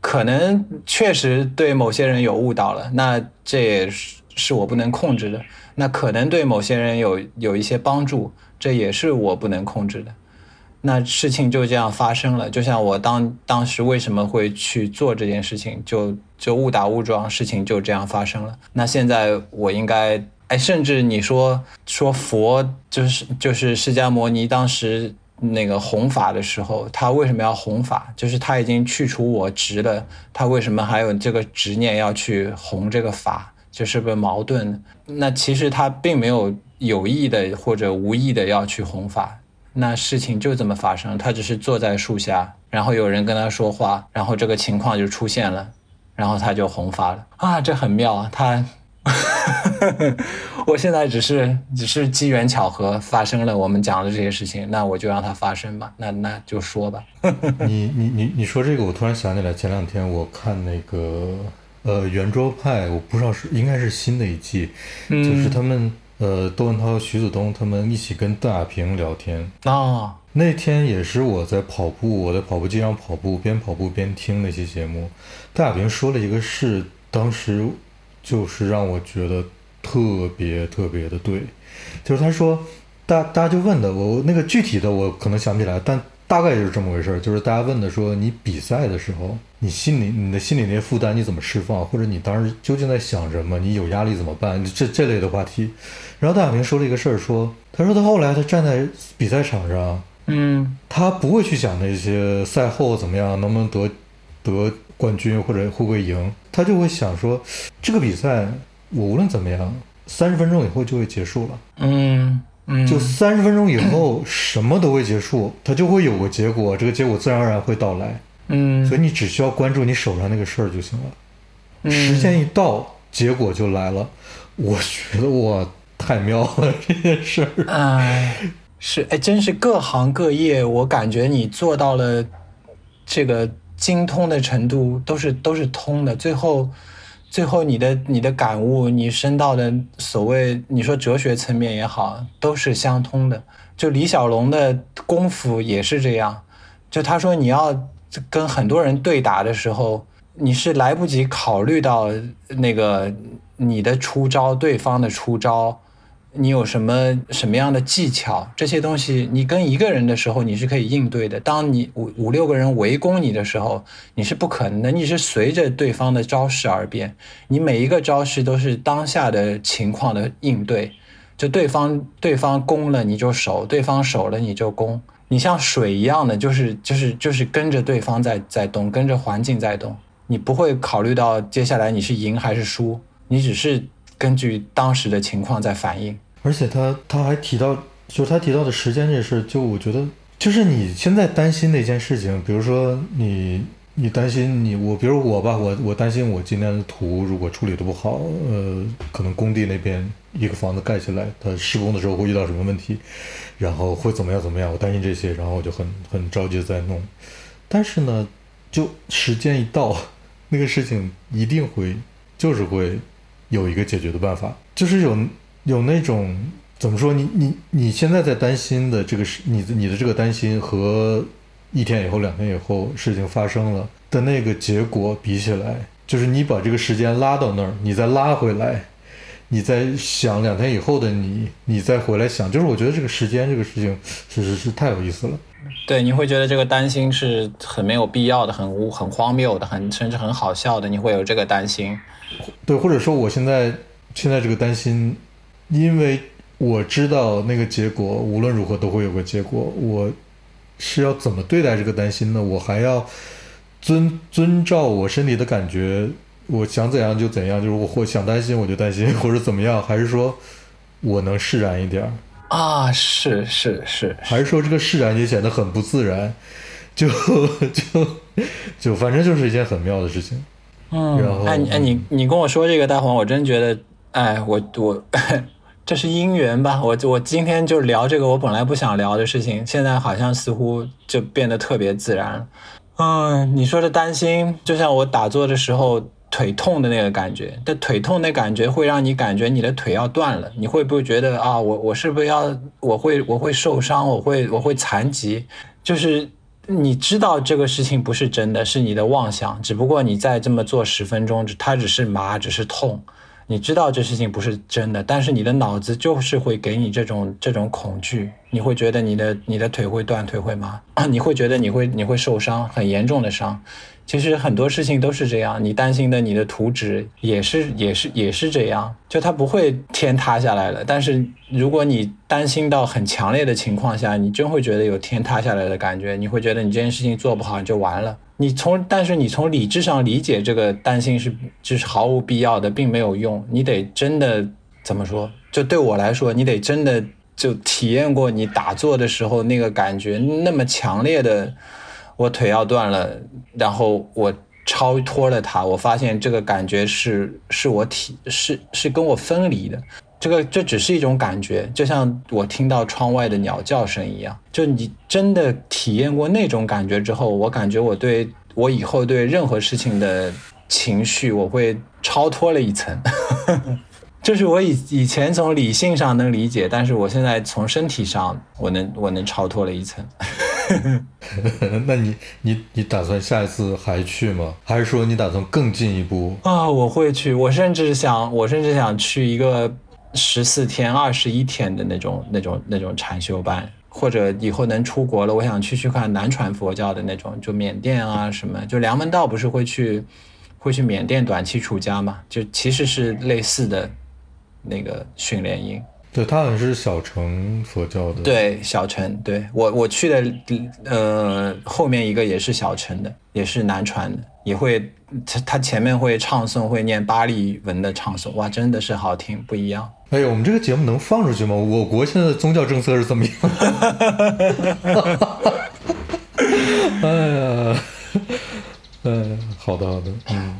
可能确实对某些人有误导了，那这也是是我不能控制的，那可能对某些人有有一些帮助。这也是我不能控制的，那事情就这样发生了。就像我当当时为什么会去做这件事情，就就误打误撞，事情就这样发生了。那现在我应该，哎，甚至你说说佛就是就是释迦牟尼当时那个弘法的时候，他为什么要弘法？就是他已经去除我执了，他为什么还有这个执念要去弘这个法？这是不是矛盾？那其实他并没有有意的或者无意的要去弘法，那事情就这么发生。他只是坐在树下，然后有人跟他说话，然后这个情况就出现了，然后他就弘法了啊，这很妙啊！他，我现在只是只是机缘巧合发生了，我们讲的这些事情，那我就让它发生吧，那那就说吧。你你你你说这个，我突然想起来，前两天我看那个。呃，圆桌派，我不知道是应该是新的一季，就是他们呃，窦文涛、徐子东他们一起跟邓亚萍聊天啊。那天也是我在跑步，我在跑步机上跑步，边跑步边听那些节目。邓亚萍说了一个事，当时就是让我觉得特别特别的对，就是他说，大大家就问的我那个具体的我可能想不起来，但。大概就是这么回事儿，就是大家问的说，你比赛的时候，你心里你的心里那些负担你怎么释放，或者你当时究竟在想什么？你有压力怎么办？这这类的话题。然后戴小平说了一个事儿，说他说他后来他站在比赛场上，嗯，他不会去想那些赛后怎么样，能不能得得冠军或者会不会赢，他就会想说，这个比赛我无论怎么样，三十分钟以后就会结束了，嗯。就三十分钟以后，什么都会结束，它就会有个结果，这个结果自然而然会到来。嗯，所以你只需要关注你手上那个事儿就行了。时间一到，结果就来了。我觉得我，太妙了这件事儿。哎，是哎，真是各行各业，我感觉你做到了这个精通的程度，都是都是通的。最后。最后，你的你的感悟，你升到的所谓你说哲学层面也好，都是相通的。就李小龙的功夫也是这样，就他说你要跟很多人对打的时候，你是来不及考虑到那个你的出招，对方的出招。你有什么什么样的技巧？这些东西，你跟一个人的时候，你是可以应对的。当你五五六个人围攻你的时候，你是不可能的。你是随着对方的招式而变，你每一个招式都是当下的情况的应对。就对方对方攻了你就守，对方守了你就攻。你像水一样的，就是就是就是跟着对方在在动，跟着环境在动。你不会考虑到接下来你是赢还是输，你只是根据当时的情况在反应。而且他他还提到，就他提到的时间这事，就我觉得，就是你现在担心的一件事情，比如说你你担心你我，比如我吧，我我担心我今天的图如果处理的不好，呃，可能工地那边一个房子盖起来，它施工的时候会遇到什么问题，然后会怎么样怎么样，我担心这些，然后我就很很着急在弄。但是呢，就时间一到，那个事情一定会就是会有一个解决的办法，就是有。有那种怎么说？你你你现在在担心的这个事你的你的这个担心和一天以后、两天以后事情发生了的那个结果比起来，就是你把这个时间拉到那儿，你再拉回来，你在想两天以后的你，你再回来想，就是我觉得这个时间这个事情其实是太有意思了。对，你会觉得这个担心是很没有必要的，很无很荒谬的，很甚至很好笑的。你会有这个担心，对，或者说我现在现在这个担心。因为我知道那个结果无论如何都会有个结果，我是要怎么对待这个担心呢？我还要遵遵照我身体的感觉，我想怎样就怎样，就是我或想担心我就担心，或者怎么样，还是说我能释然一点啊？是是是，还是说这个释然也显得很不自然？就 就就反正就是一件很妙的事情。嗯，然后哎哎，你你跟我说这个大黄，我真觉得，哎，我我。这是姻缘吧？我我今天就聊这个我本来不想聊的事情，现在好像似乎就变得特别自然了。嗯，你说的担心，就像我打坐的时候腿痛的那个感觉，但腿痛那感觉会让你感觉你的腿要断了，你会不会觉得啊，我我是不是要我会我会受伤，我会我会残疾？就是你知道这个事情不是真的，是你的妄想，只不过你再这么做十分钟，它只是麻，只是痛。你知道这事情不是真的，但是你的脑子就是会给你这种这种恐惧，你会觉得你的你的腿会断，腿会麻，你会觉得你会你会受伤，很严重的伤。其实很多事情都是这样，你担心的你的图纸也是也是也是这样，就它不会天塌下来了。但是如果你担心到很强烈的情况下，你真会觉得有天塌下来的感觉，你会觉得你这件事情做不好你就完了。你从但是你从理智上理解这个担心是就是毫无必要的，并没有用。你得真的怎么说？就对我来说，你得真的就体验过你打坐的时候那个感觉，那么强烈的。我腿要断了，然后我超脱了它，我发现这个感觉是是我体是是跟我分离的，这个这只是一种感觉，就像我听到窗外的鸟叫声一样。就你真的体验过那种感觉之后，我感觉我对我以后对任何事情的情绪，我会超脱了一层。就是我以以前从理性上能理解，但是我现在从身体上，我能我能超脱了一层。那你你你打算下一次还去吗？还是说你打算更进一步啊？我会去，我甚至想，我甚至想去一个十四天、二十一天的那种、那种、那种禅修班，或者以后能出国了，我想去去看南传佛教的那种，就缅甸啊什么，就梁文道不是会去会去缅甸短期出家吗？就其实是类似的那个训练营。对他好像是小城所教的，对小城，对我我去的，呃，后面一个也是小城的，也是南传的，也会他他前面会唱诵，会念巴利文的唱诵，哇，真的是好听，不一样。哎呦，我们这个节目能放出去吗？我国现在的宗教政策是怎么样？哎呀，嗯，好的好的，嗯。